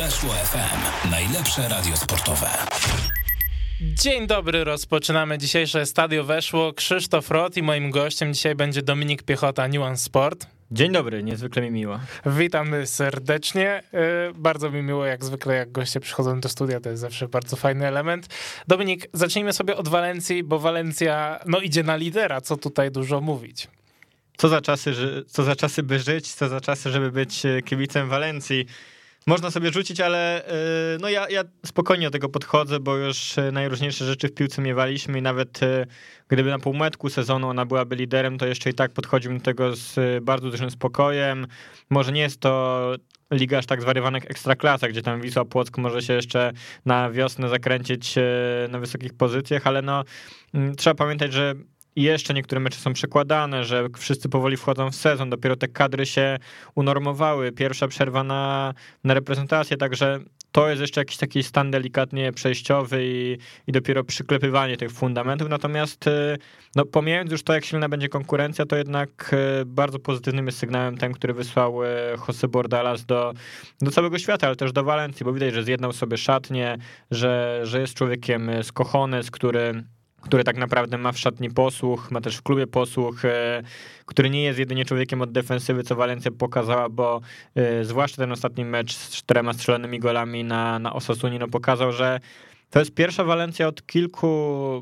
Weszło FM. Najlepsze radio sportowe. Dzień dobry, rozpoczynamy dzisiejsze Stadio Weszło. Krzysztof Rot i moim gościem dzisiaj będzie Dominik Piechota, Nuance Sport. Dzień dobry, niezwykle mi miło. Witamy serdecznie. Y, bardzo mi miło, jak zwykle, jak goście przychodzą do studia, to jest zawsze bardzo fajny element. Dominik, zacznijmy sobie od Walencji, bo Walencja no, idzie na lidera, co tutaj dużo mówić. Co za czasy, co za czasy by żyć, co za czasy, żeby być e, kibicem Walencji. Można sobie rzucić, ale e, no ja, ja spokojnie do tego podchodzę, bo już e, najróżniejsze rzeczy w piłce miewaliśmy i nawet gdyby na półmetku sezonu ona byłaby liderem, to jeszcze i tak podchodzimy do tego z bardzo dużym spokojem. Może nie jest to liga aż tak zwariowanych ekstraklasa, gdzie tam Wisła Płock może się jeszcze na wiosnę zakręcić na wysokich pozycjach, ale no mm, trzeba pamiętać, że i jeszcze niektóre mecze są przekładane, że wszyscy powoli wchodzą w sezon, dopiero te kadry się unormowały, pierwsza przerwa na, na reprezentację, także to jest jeszcze jakiś taki stan delikatnie przejściowy i, i dopiero przyklepywanie tych fundamentów, natomiast y, no, pomijając już to, jak silna będzie konkurencja, to jednak y, bardzo pozytywnym jest sygnałem ten, który wysłał y, Jose Bordalas do, do całego świata, ale też do Walencji, bo widać, że zjednał sobie szatnie, że, że jest człowiekiem z Cojones, który który tak naprawdę ma w szatni posłuch, ma też w klubie posłuch, e, który nie jest jedynie człowiekiem od defensywy, co Walencja pokazała, bo e, zwłaszcza ten ostatni mecz z czterema strzelonymi golami na, na Osasuni, no pokazał, że to jest pierwsza Walencja od kilku,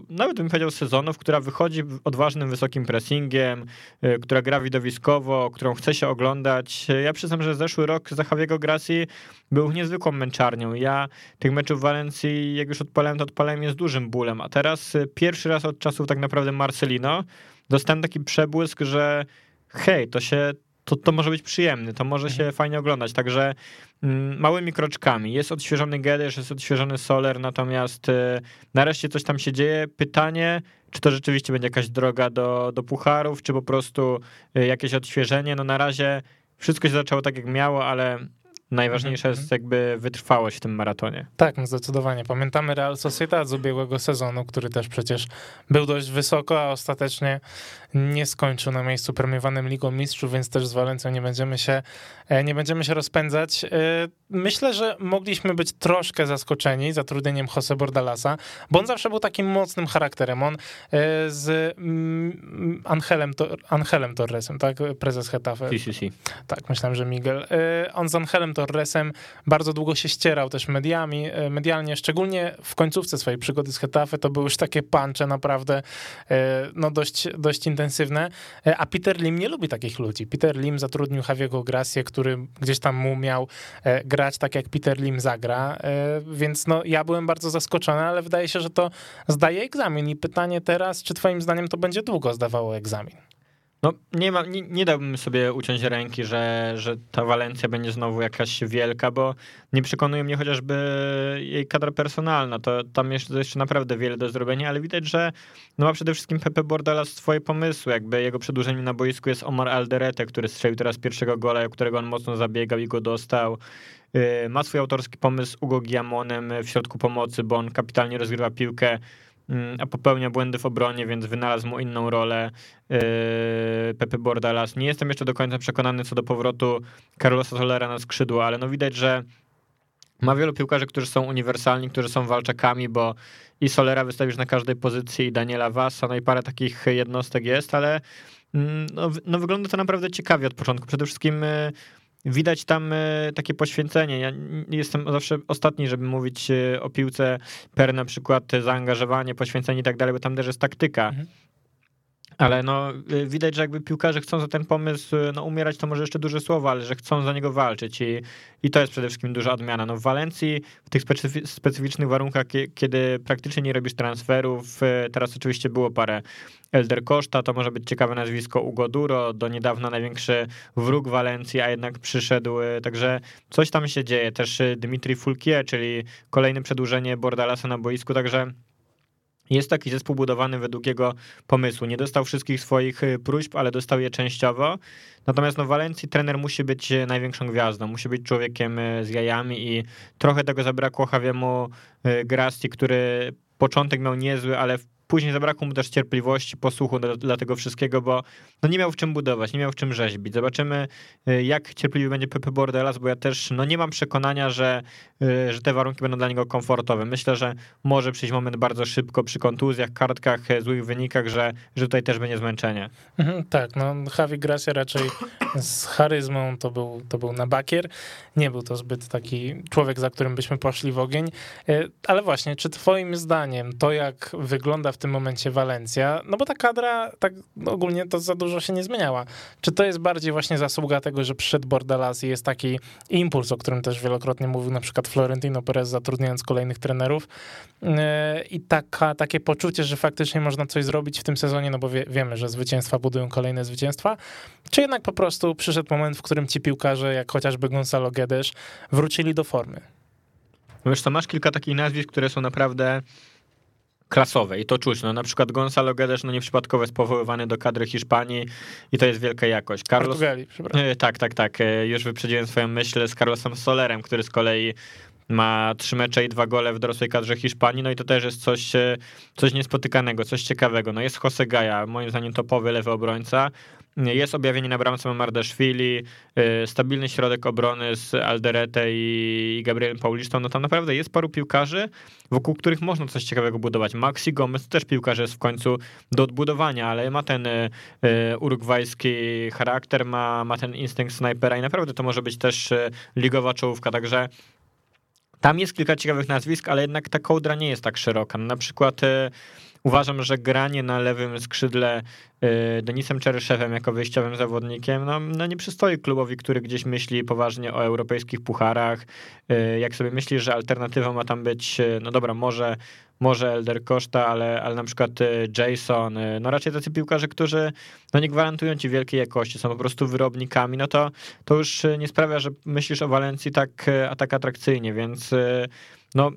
nawet bym powiedział, sezonów, która wychodzi odważnym, wysokim pressingiem, y, która gra widowiskowo, którą chce się oglądać. Ja przyznam, że zeszły rok za Javiego Grassi był niezwykłą męczarnią. Ja tych meczów w Walencji, jak już odpalałem, to odpalałem je z dużym bólem, a teraz y, pierwszy raz od czasów tak naprawdę Marcelino dostałem taki przebłysk, że hej, to się, to, to może być przyjemny, to może się mhm. fajnie oglądać. Także mm, małymi kroczkami. Jest odświeżony Gedesz, jest odświeżony Soler, natomiast y, nareszcie coś tam się dzieje. Pytanie, czy to rzeczywiście będzie jakaś droga do, do pucharów, czy po prostu y, jakieś odświeżenie. No na razie wszystko się zaczęło tak jak miało, ale Najważniejsza jest mhm. jakby wytrwałość w tym maratonie. Tak, no zdecydowanie. Pamiętamy Real Sociedad z ubiegłego sezonu, który też przecież był dość wysoko, a ostatecznie nie skończył na miejscu premiowanym Ligą Mistrzów, więc też z Walencją nie będziemy się, e, nie będziemy się rozpędzać. E, myślę, że mogliśmy być troszkę zaskoczeni zatrudnieniem Jose Bordalasa, bo on zawsze był takim mocnym charakterem. On e, z mm, Angelem, Angelem Torresem, tak? Prezes Hetafe. CCC. Tak, myślałem, że Miguel. On z Angelem Torresem bardzo długo się ścierał też mediami, medialnie, szczególnie w końcówce swojej przygody z Hetafe to były już takie pancze naprawdę no dość, dość intensywne, e, a Peter Lim nie lubi takich ludzi. Peter Lim zatrudnił Javiego Gracie, który gdzieś tam mu miał e, grać tak, jak Peter Lim zagra, e, więc no, ja byłem bardzo zaskoczony, ale wydaje się, że to zdaje egzamin i pytanie teraz, czy twoim zdaniem to będzie długo zdawało egzamin? No nie, ma, nie, nie dałbym sobie uciąć ręki, że, że ta Walencja będzie znowu jakaś wielka, bo nie przekonuje mnie chociażby jej kadra personalna. To tam jeszcze, jeszcze naprawdę wiele do zrobienia, ale widać, że no ma przede wszystkim Pepe Bordalas swoje pomysły. Jakby jego przedłużeniem na boisku jest Omar Alderete, który strzelił teraz pierwszego gola, o którego on mocno zabiegał i go dostał. Y, ma swój autorski pomysł Ugo Giamonem w środku pomocy, bo on kapitalnie rozgrywa piłkę a popełnia błędy w obronie, więc wynalazł mu inną rolę yy, Pepe Bordalas. Nie jestem jeszcze do końca przekonany co do powrotu Carlosa Solera na skrzydło, ale no widać, że ma wielu piłkarzy, którzy są uniwersalni, którzy są walczakami, bo i Solera wystawisz na każdej pozycji, i Daniela Vassa, no i parę takich jednostek jest, ale mm, no, no wygląda to naprawdę ciekawie od początku. Przede wszystkim yy, widać tam e, takie poświęcenie. Ja jestem zawsze ostatni, żeby mówić e, o piłce per na przykład zaangażowanie, poświęcenie i tak dalej, bo tam też jest taktyka. Mhm. Ale no, y, widać, że jakby piłkarze chcą za ten pomysł, y, no umierać to może jeszcze duże słowo, ale że chcą za niego walczyć i, i to jest przede wszystkim duża odmiana. No w Walencji, w tych specyficznych warunkach, kiedy praktycznie nie robisz transferów, y, teraz oczywiście było parę Elder Koszta, to może być ciekawe nazwisko Ugo Duro, do niedawna największy wróg Walencji, a jednak przyszedł, także coś tam się dzieje. Też Dmitri Fulkie, czyli kolejne przedłużenie Bordalasa na boisku, także jest taki zespół budowany według jego pomysłu. Nie dostał wszystkich swoich y, próśb, ale dostał je częściowo. Natomiast no, w Walencji trener musi być y, największą gwiazdą, musi być człowiekiem y, z jajami i trochę tego zabrakło Javiemu Grasti, który początek miał niezły, ale później zabrakło mu też cierpliwości, posłuchu dla, dla tego wszystkiego, bo no nie miał w czym budować, nie miał w czym rzeźbić. Zobaczymy, y, jak cierpliwy będzie Pepe Bordelas, bo ja też no nie mam przekonania, że, y, że te warunki będą dla niego komfortowe. Myślę, że może przyjść moment bardzo szybko przy kontuzjach, kartkach, złych wynikach, że, że tutaj też będzie zmęczenie. Mhm, tak, no Javi Gracia raczej z charyzmą to był, to był na bakier. Nie był to zbyt taki człowiek, za którym byśmy poszli w ogień. Ale właśnie, czy twoim zdaniem to, jak wygląda w tym momencie Walencja, no bo ta kadra tak ogólnie to za dużo się nie zmieniała. Czy to jest bardziej właśnie zasługa tego, że przyszedł Bordalas i jest taki impuls, o którym też wielokrotnie mówił na przykład Florentino Perez, zatrudniając kolejnych trenerów e, i taka, takie poczucie, że faktycznie można coś zrobić w tym sezonie, no bo wie, wiemy, że zwycięstwa budują kolejne zwycięstwa, czy jednak po prostu przyszedł moment, w którym ci piłkarze, jak chociażby Gonzalo Guedes, wrócili do formy? Wiesz to masz kilka takich nazwisk, które są naprawdę klasowe i to czuć. No, na przykład Gonzalo Guedes no nieprzypadkowo jest powoływany do kadry Hiszpanii i to jest wielka jakość. Carlos... Portugalii, przepraszam. E, tak, tak, tak. E, już wyprzedziłem swoją myśl z Carlosem Solerem, który z kolei ma trzy mecze i dwa gole w dorosłej kadrze Hiszpanii, no i to też jest coś, e, coś niespotykanego, coś ciekawego. No jest Jose Gaja, moim zdaniem topowy lewy obrońca, jest objawienie na bramce Mardaszwili, y, stabilny środek obrony z Alderete i Gabrielem Paulistą. No tam naprawdę jest paru piłkarzy, wokół których można coś ciekawego budować. Maxi Gomez też piłkarz jest w końcu do odbudowania, ale ma ten y, y, urugwajski charakter, ma, ma ten instynkt snajpera i naprawdę to może być też ligowa czołówka, także tam jest kilka ciekawych nazwisk, ale jednak ta kołdra nie jest tak szeroka. Na przykład Uważam, że granie na lewym skrzydle y, Denisem Czeryszewem jako wyjściowym zawodnikiem, no, no nie przystoi klubowi, który gdzieś myśli poważnie o europejskich pucharach. Y, jak sobie myślisz, że alternatywą ma tam być, y, no dobra, może, może Elder Koszta, ale, ale na przykład Jason, no raczej tacy piłkarze, którzy no nie gwarantują ci wielkiej jakości, są po prostu wyrobnikami, no to, to już nie sprawia, że myślisz o Walencji tak, tak atrakcyjnie, więc no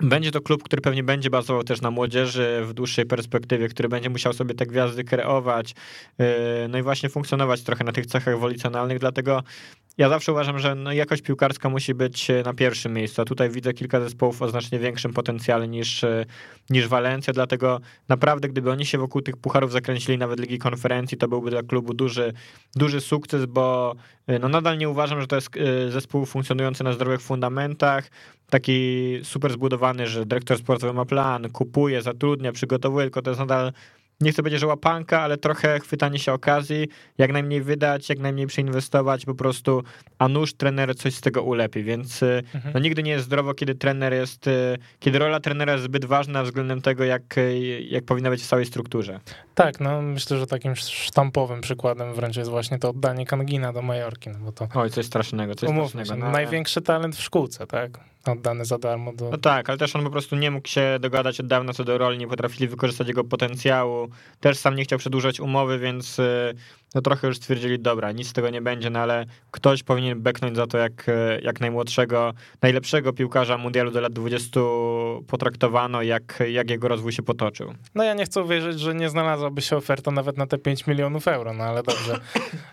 będzie to klub, który pewnie będzie bazował też na młodzieży w dłuższej perspektywie, który będzie musiał sobie te gwiazdy kreować, yy, no i właśnie funkcjonować trochę na tych cechach wolicjonalnych, dlatego ja zawsze uważam, że no jakość piłkarska musi być na pierwszym miejscu, a tutaj widzę kilka zespołów o znacznie większym potencjale niż, niż Walencja, dlatego naprawdę gdyby oni się wokół tych pucharów zakręcili nawet Ligi Konferencji, to byłby dla klubu duży, duży sukces, bo yy, no nadal nie uważam, że to jest yy, zespół funkcjonujący na zdrowych fundamentach, taki super zbudowany, że dyrektor sportowy ma plan, kupuje, zatrudnia, przygotowuje, tylko to jest nadal nie chcę powiedzieć, że łapanka, ale trochę chwytanie się okazji, jak najmniej wydać, jak najmniej przeinwestować po prostu, a nóż trener coś z tego ulepi, więc y, mhm. no, nigdy nie jest zdrowo, kiedy trener jest, y, kiedy rola trenera jest zbyt ważna względem tego, jak, y, jak powinna być w całej strukturze. Tak, no myślę, że takim sztampowym przykładem wręcz jest właśnie to oddanie Kangina do Majorki, no bo to... Oj, coś strasznego, coś umówmy strasznego. Się, no, największy talent w szkółce, tak? Oddany za darmo. Do... No tak, ale też on po prostu nie mógł się dogadać od dawna co do roli, nie potrafili wykorzystać jego potencjału. Też sam nie chciał przedłużać umowy, więc y, no trochę już stwierdzili, dobra, nic z tego nie będzie, no ale ktoś powinien beknąć za to, jak, jak najmłodszego, najlepszego piłkarza mundialu do lat 20 potraktowano, jak, jak jego rozwój się potoczył. No ja nie chcę uwierzyć, że nie znalazłaby się oferta nawet na te 5 milionów euro, no ale dobrze,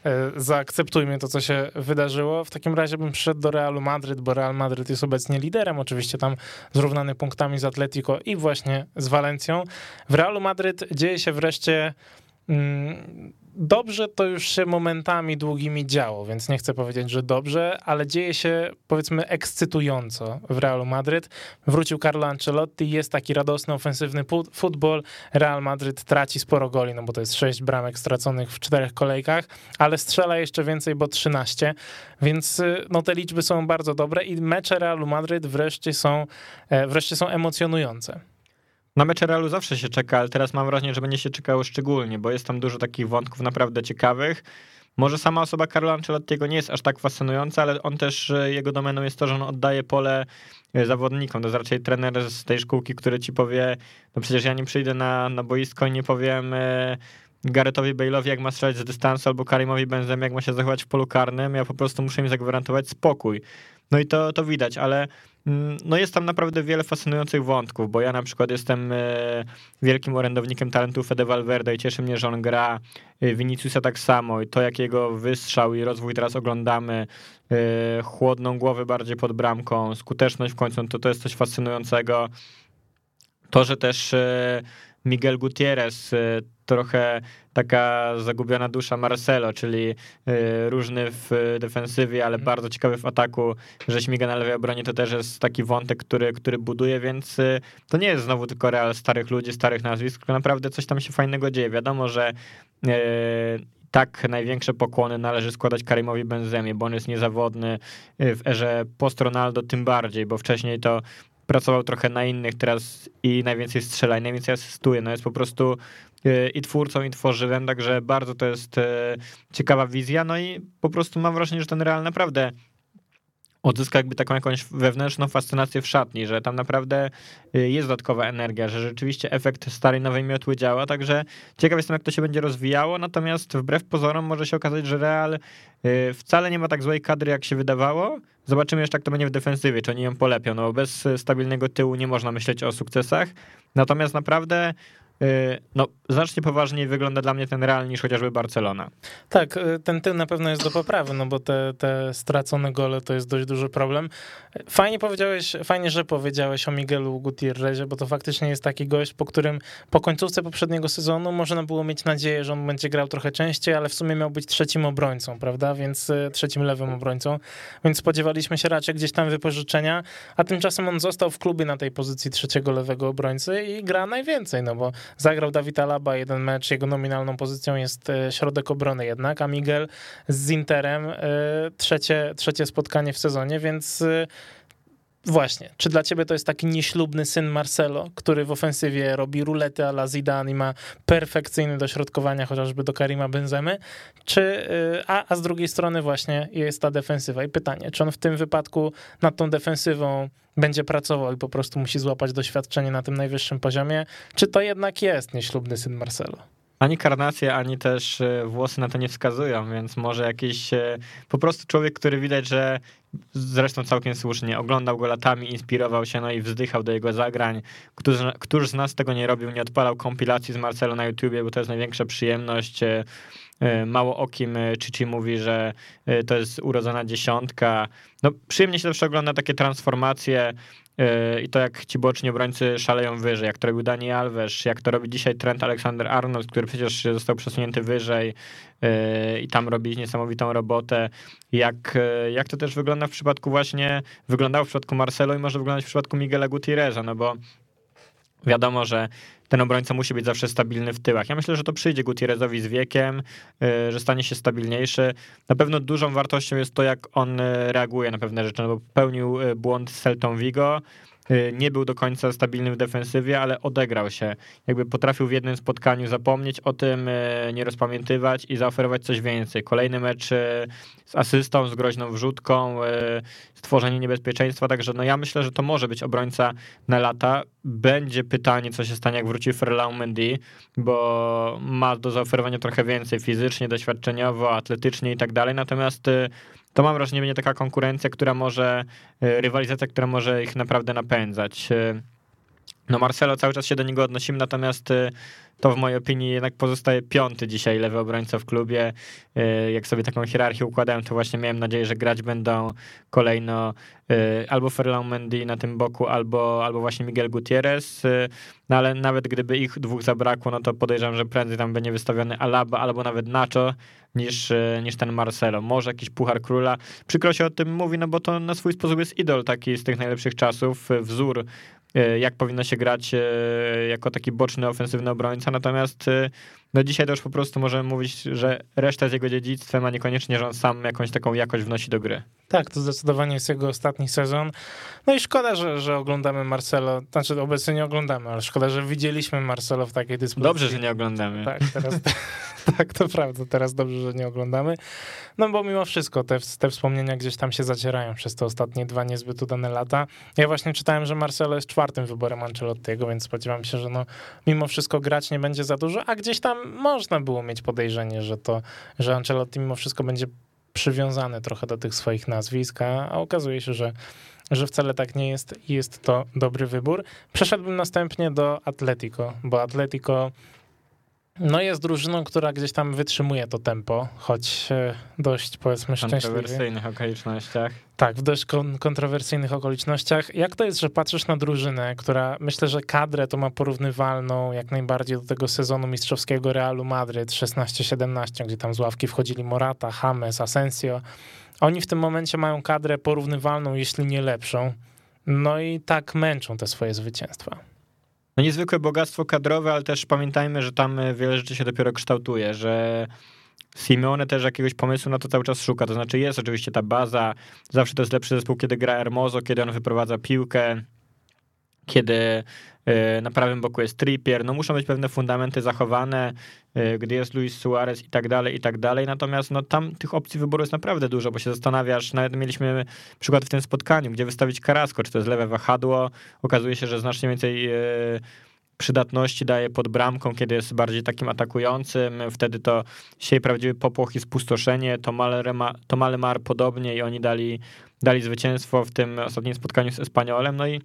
e, zaakceptujmy to, co się wydarzyło. W takim razie bym przyszedł do Realu Madryt, bo Real Madryt jest obecnie liderem, oczywiście tam zrównany punktami z Atletico i właśnie z Walencją. W Realu Madryt dzieje się wreszcie dobrze to już się momentami długimi działo, więc nie chcę powiedzieć, że dobrze, ale dzieje się powiedzmy ekscytująco w Realu Madryt. Wrócił Carlo Ancelotti, jest taki radosny, ofensywny futbol. Real Madryt traci sporo goli, no bo to jest sześć bramek straconych w czterech kolejkach, ale strzela jeszcze więcej, bo 13, więc y, no te liczby są bardzo dobre i mecze Realu Madryt wreszcie są, e, wreszcie są emocjonujące. Na mecze Realu zawsze się czeka, ale teraz mam wrażenie, że będzie się czekało szczególnie, bo jest tam dużo takich wątków naprawdę ciekawych. Może sama osoba Carlo Ancelottiego nie jest aż tak fascynująca, ale on też, jego domeną jest to, że on oddaje pole e, zawodnikom. To jest raczej trener z tej szkółki, który ci powie, no przecież ja nie przyjdę na, na boisko i nie powiem e, Garethowi Bale'owi, jak ma strzelać z dystansu, albo Karimowi Benzem, jak ma się zachować w polu karnym. Ja po prostu muszę im zagwarantować spokój. No i to, to widać, ale no jest tam naprawdę wiele fascynujących wątków, bo ja na przykład jestem e, wielkim orędownikiem talentu Fede Valverde i cieszy mnie, że on gra e, Viniciusa tak samo i to jak jego wystrzał i rozwój teraz oglądamy, e, chłodną głowę bardziej pod bramką, skuteczność w końcu, to to jest coś fascynującego. To, że też Miguel Gutierrez, trochę taka zagubiona dusza Marcelo, czyli różny w defensywie, ale mhm. bardzo ciekawy w ataku, że śmiga na lewej obronie, to też jest taki wątek, który, który buduje, więc to nie jest znowu tylko real starych ludzi, starych nazwisk, tylko naprawdę coś tam się fajnego dzieje. Wiadomo, że tak największe pokłony należy składać Karimowi Benzemie, bo on jest niezawodny w erze post-Ronaldo tym bardziej, bo wcześniej to pracował trochę na innych teraz i najwięcej strzela i najwięcej asystuje. No jest po prostu y, i twórcą, i tworzywem, także bardzo to jest y, ciekawa wizja, no i po prostu mam wrażenie, że ten Real naprawdę odzyska jakby taką jakąś wewnętrzną fascynację w szatni, że tam naprawdę y, jest dodatkowa energia, że rzeczywiście efekt starej nowej miotły działa, także ciekaw jestem jak to się będzie rozwijało, natomiast wbrew pozorom może się okazać, że Real wcale nie ma tak złej kadry jak się wydawało. Zobaczymy jeszcze jak to będzie w defensywie, czy oni ją polepią, no bo bez stabilnego tyłu nie można myśleć o sukcesach, natomiast naprawdę no, znacznie poważniej wygląda dla mnie ten Real niż chociażby Barcelona. Tak, y, ten tył na pewno jest do poprawy, no bo te, te stracone gole to jest dość duży problem. Fajnie powiedziałeś, fajnie, że powiedziałeś o Miguelu Gutierrezie, bo to faktycznie jest taki gość, po którym po końcówce poprzedniego sezonu można było mieć nadzieję, że on będzie grał trochę częściej, ale w sumie miał być trzecim obrońcą, prawda? Więc y, trzecim lewym obrońcą, więc spodziewaliśmy się raczej gdzieś tam wypożyczenia, a tymczasem on został w klubie na tej pozycji trzeciego lewego obrońcy i gra najwięcej, no bo Zagrał Dawid Alaba jeden mecz, jego nominalną pozycją jest e, środek obrony jednak, a Miguel z Interem e, trzecie, trzecie spotkanie w sezonie, więc e, Właśnie. Czy dla ciebie to jest taki nieślubny syn Marcelo, który w ofensywie robi rulety a la Zidane i ma perfekcyjny dośrodkowania chociażby do Karima Benzemy? Czy, a, a z drugiej strony właśnie jest ta defensywa. I pytanie, czy on w tym wypadku nad tą defensywą będzie pracował i po prostu musi złapać doświadczenie na tym najwyższym poziomie, czy to jednak jest nieślubny syn Marcelo? Ani karnacje, ani też e, włosy na to nie wskazują, więc może jakiś e, po prostu człowiek, który widać, że zresztą całkiem słusznie, oglądał go latami, inspirował się, no i wzdychał do jego zagrań. Któż, któż z nas tego nie robił, nie odpalał kompilacji z Marcelo na YouTubie, bo to jest największa przyjemność. E, mało o kim Chichi mówi, że to jest urodzona dziesiątka. No przyjemnie się zawsze ogląda takie transformacje i to jak ci boczni obrońcy szaleją wyżej, jak to robił Dani Alves, jak to robi dzisiaj Trent Alexander-Arnold, który przecież został przesunięty wyżej yy, i tam robi niesamowitą robotę, jak, yy, jak to też wygląda w przypadku właśnie, wyglądało w przypadku Marcelo i może wyglądać w przypadku Miguela Gutierreza, no bo wiadomo, że ten obrońca musi być zawsze stabilny w tyłach. Ja myślę, że to przyjdzie Gutierrezowi z wiekiem, y, że stanie się stabilniejszy. Na pewno dużą wartością jest to, jak on y, reaguje na pewne rzeczy, no bo popełnił y, błąd z Celtą Vigo, nie był do końca stabilny w defensywie, ale odegrał się. Jakby potrafił w jednym spotkaniu zapomnieć o tym, y, nie rozpamiętywać i zaoferować coś więcej. Kolejny mecz y, z asystą, z groźną wrzutką, stworzenie niebezpieczeństwa, także no ja myślę, że to może być obrońca na lata. Będzie pytanie, co się stanie, jak wróci Ferland Mendy, bo ma do zaoferowania trochę więcej fizycznie, doświadczeniowo, atletycznie i tak dalej, natomiast to mam wrażenie, będzie taka konkurencja, która może, e, rywalizacja, która może ich naprawdę napędzać. No Marcelo cały czas się do niego odnosimy, natomiast e, to w mojej opinii jednak pozostaje piąty dzisiaj lewy obrońca w klubie. Jak sobie taką hierarchię układałem, to właśnie miałem nadzieję, że grać będą kolejno albo Ferland Mendy na tym boku, albo, albo właśnie Miguel Gutierrez, no ale nawet gdyby ich dwóch zabrakło, no to podejrzewam, że prędzej tam będzie wystawiony Alaba, albo nawet Nacho, niż, niż ten Marcelo. Może jakiś Puchar Króla. Przykro się o tym mówi, no bo to na swój sposób jest idol taki z tych najlepszych czasów, wzór jak powinno się grać jako taki boczny, ofensywny obrońca, natomiast no dzisiaj to już po prostu możemy mówić, że reszta jest jego dziedzictwem, a niekoniecznie, że on sam jakąś taką jakość wnosi do gry. Tak, to zdecydowanie jest jego ostatni sezon. No i szkoda, że, że oglądamy Marcelo, znaczy obecnie nie oglądamy, ale szkoda, że widzieliśmy Marcelo w takiej dyspozycji. Dobrze, że nie oglądamy. Tak, teraz, tak, to prawda, teraz dobrze, że nie oglądamy. No bo mimo wszystko te, te wspomnienia gdzieś tam się zacierają przez te ostatnie dwa niezbyt udane lata. Ja właśnie czytałem, że Marcelo jest czwartym wyborem Ancelottiego, więc spodziewam się, że no mimo wszystko grać nie będzie za dużo, a gdzieś tam można było mieć podejrzenie, że to, że Ancelotti mimo wszystko będzie przywiązany trochę do tych swoich nazwisk, a, a okazuje się, że, że wcale tak nie jest i jest to dobry wybór. Przeszedłbym następnie do Atletico, bo Atletico no jest drużyną, która gdzieś tam wytrzymuje to tempo, choć e, dość powiedzmy szczęśliwie. W kontrowersyjnych okolicznościach. Tak, w dość kon kontrowersyjnych okolicznościach. Jak to jest, że patrzysz na drużynę, która myślę, że kadrę to ma porównywalną jak najbardziej do tego sezonu mistrzowskiego Realu Madryt 16-17, gdzie tam z ławki wchodzili Morata, James, Asensio. Oni w tym momencie mają kadrę porównywalną, jeśli nie lepszą. No i tak męczą te swoje zwycięstwa no niezwykłe bogactwo kadrowe, ale też pamiętajmy, że tam e, wiele rzeczy się dopiero kształtuje, że Simeone też jakiegoś pomysłu na to cały czas szuka. To znaczy jest oczywiście ta baza, zawsze to jest lepszy zespół, kiedy gra Hermoso, kiedy on wyprowadza piłkę, kiedy e, na prawym boku jest Trippier, no muszą być pewne fundamenty zachowane, e, gdy jest Luis Suarez i tak dalej, i tak dalej, natomiast no tam tych opcji wyboru jest naprawdę dużo, bo się zastanawiasz, nawet mieliśmy przykład w tym spotkaniu, gdzie wystawić Carrasco, czy to jest lewe wahadło, okazuje się, że znacznie więcej e, przydatności daje pod bramką, kiedy jest bardziej takim atakującym, wtedy to siej prawdziwy popłoch i spustoszenie, to Malemar podobnie i oni dali, dali zwycięstwo w tym ostatnim spotkaniu z Espaniolem, no i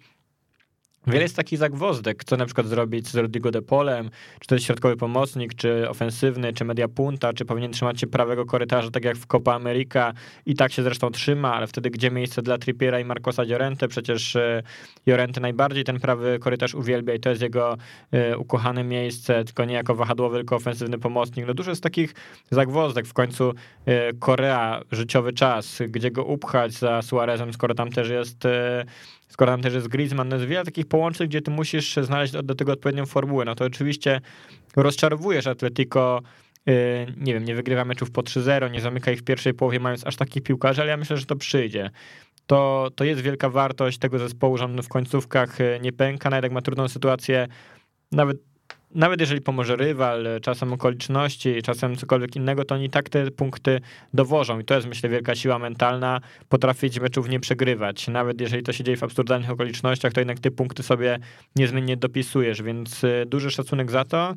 Wiele jest takich zagwozdek, co na przykład zrobić z Rodrigo de Polem, czy to jest środkowy pomocnik, czy ofensywny, czy media punta, czy powinien trzymać się prawego korytarza, tak jak w Copa America i tak się zresztą trzyma, ale wtedy gdzie miejsce dla Trippiera i Marcosa Llorente? Przecież e, Llorente najbardziej ten prawy korytarz uwielbia i to jest jego e, ukochane miejsce, tylko nie jako wahadłowy, tylko ofensywny pomocnik. No dużo jest takich zagwozdek. W końcu e, Korea, życiowy czas, gdzie go upchać za Suarezem, skoro tam też jest skoro tam też jest Griezmann, no jest wiele takich połączeń, gdzie ty musisz znaleźć do, tego odpowiednią formułę, no to oczywiście rozczarowujesz Atletico y, nie wiem, nie wygrywa meczów po 3-0, nie zamyka ich w pierwszej połowie, mając aż takich piłkarzy, ale ja myślę, że to przyjdzie. To, to jest wielka wartość tego zespołu, że on w końcówkach y, nie pęka, nawet jak ma trudną sytuację, nawet nawet jeżeli pomoże rywal, czasem okoliczności, czasem cokolwiek innego, to oni tak te punkty dowożą i to jest myślę wielka siła mentalna, potrafić meczów nie przegrywać. Nawet jeżeli to się dzieje w absurdalnych okolicznościach, to jednak te punkty sobie niezmiennie dopisujesz, więc y, duży szacunek za to.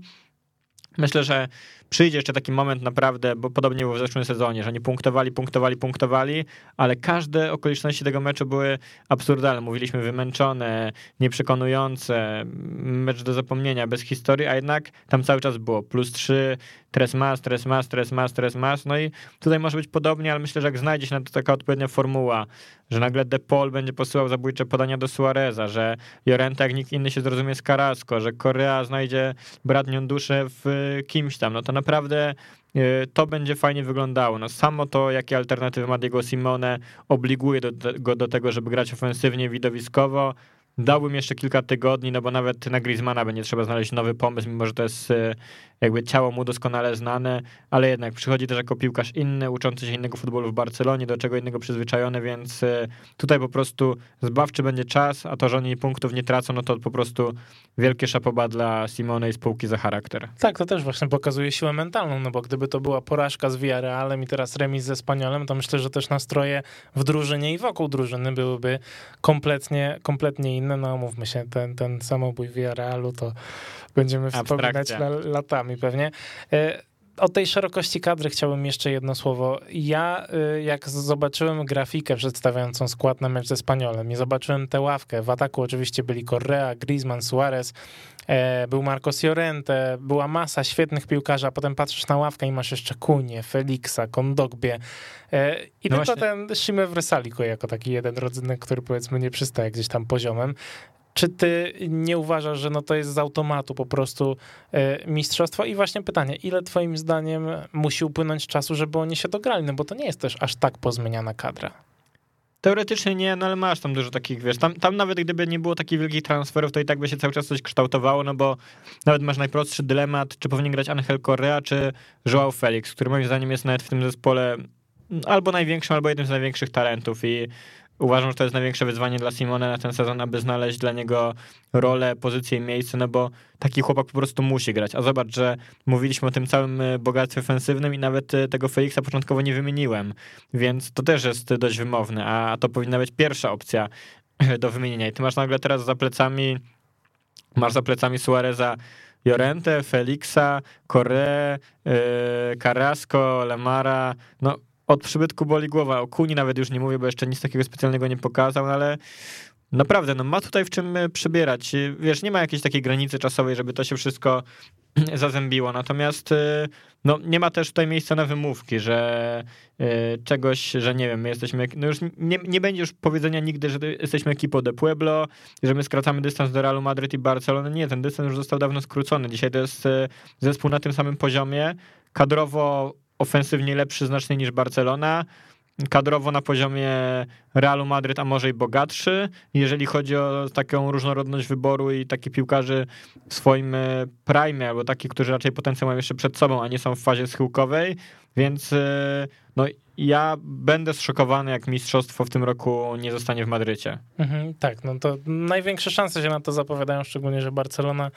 Myślę, że przyjdzie jeszcze taki moment naprawdę, bo podobnie było w zeszłym sezonie, że oni punktowali, punktowali, punktowali, ale każde okoliczności tego meczu były absurdalne. Mówiliśmy wymęczone, nieprzekonujące, mecz do zapomnienia, bez historii, a jednak tam cały czas było plus 3, tres mas, tres mas, tres mas, tres mas, no i tutaj może być podobnie, ale myślę, że jak znajdzie się na to taka odpowiednia formuła, że nagle De Paul będzie posyłał zabójcze podania do Suareza, że Jorenta jak nikt inny się zrozumie z Carrasco, że Korea znajdzie bratnią duszę w kimś tam, no to naprawdę e, to będzie fajnie wyglądało. No samo to, jakie alternatywy ma Diego Simone, obliguje go do tego, żeby grać ofensywnie, widowiskowo, Dałbym jeszcze kilka tygodni, no bo nawet na Griezmana będzie trzeba znaleźć nowy pomysł, mimo że to jest e, jakby ciało mu doskonale znane, ale jednak przychodzi też jako piłkarz inny, uczący się innego futbolu w Barcelonie, do czego innego przyzwyczajony, więc e, tutaj po prostu zbawczy będzie czas, a to, że oni punktów nie tracą, no to po prostu wielkie szapoba dla Simone i spółki za charakter. Tak, to też właśnie pokazuje siłę mentalną, no bo gdyby to była porażka z Villarrealem i teraz remis ze Spaniolem, to myślę, że też nastroje w drużynie i wokół drużyny byłyby kompletnie, kompletnie inne, no mówmy się, ten, ten samobój Villarrealu to będziemy wspominać latami pewnie. E, o tej szerokości kadry chciałbym jeszcze jedno słowo. Ja, e, jak zobaczyłem grafikę przedstawiającą skład na mecz ze Spaniolem i zobaczyłem tę ławkę, w ataku oczywiście byli Correa, Griezmann, Suarez, e, był Marcos Llorente, była masa świetnych piłkarzy, a potem patrzysz na ławkę i masz jeszcze Kunie, Felixa, Kondogbie i no tylko właśnie. ten Shime Vresaliko jako taki jeden rodzynek, który powiedzmy nie przystaje gdzieś tam poziomem. Czy ty nie uważasz, że no to jest z automatu po prostu e, mistrzostwo? I właśnie pytanie, ile twoim zdaniem musi upłynąć czasu, żeby oni się dograli? No bo to nie jest też aż tak pozmieniana kadra. Teoretycznie nie, no ale masz tam dużo takich, wiesz, tam, tam nawet gdyby nie było takich wielkich transferów, to i tak by się cały czas coś kształtowało, no bo nawet masz najprostszy dylemat, czy powinien grać Angel Correa, czy Joao Felix, który moim zdaniem jest nawet w tym zespole albo największym, albo jednym z największych talentów i uważam, że to jest największe wyzwanie dla Simone na ten sezon, aby znaleźć dla niego rolę, pozycję i miejsce, no bo taki chłopak po prostu musi grać. A zobacz, że mówiliśmy o tym całym e, bogactwie ofensywnym i nawet e, tego Felixa początkowo nie wymieniłem, więc to też jest dość wymowne, a to powinna być pierwsza opcja do wymienienia. I ty masz nagle teraz za plecami, masz za plecami Suareza Jorente, Felixa, Corre, yy, Carrasco, Lemara, no od przybytku boli głowa. O Kuni nawet już nie mówię, bo jeszcze nic takiego specjalnego nie pokazał, no ale Naprawdę, no ma tutaj w czym przybierać. Wiesz, nie ma jakiejś takiej granicy czasowej, żeby to się wszystko zazębiło. Natomiast no, nie ma też tutaj miejsca na wymówki, że czegoś, że nie wiem, my jesteśmy, no już nie, nie będzie już powiedzenia nigdy, że jesteśmy ekipą de Pueblo, że my skracamy dystans do Realu Madryt i Barcelony. Nie, ten dystans już został dawno skrócony. Dzisiaj to jest zespół na tym samym poziomie, kadrowo ofensywnie lepszy znacznie niż Barcelona, kadrowo na poziomie Realu Madryt, a może i bogatszy, jeżeli chodzi o taką różnorodność wyboru i takich piłkarzy w swoim e, prime, albo takich, którzy raczej potencjał mają jeszcze przed sobą, a nie są w fazie schyłkowej, więc e, no, ja będę zszokowany, jak mistrzostwo w tym roku nie zostanie w Madrycie. Mhm, tak, no to największe szanse się na to zapowiadają, szczególnie, że Barcelona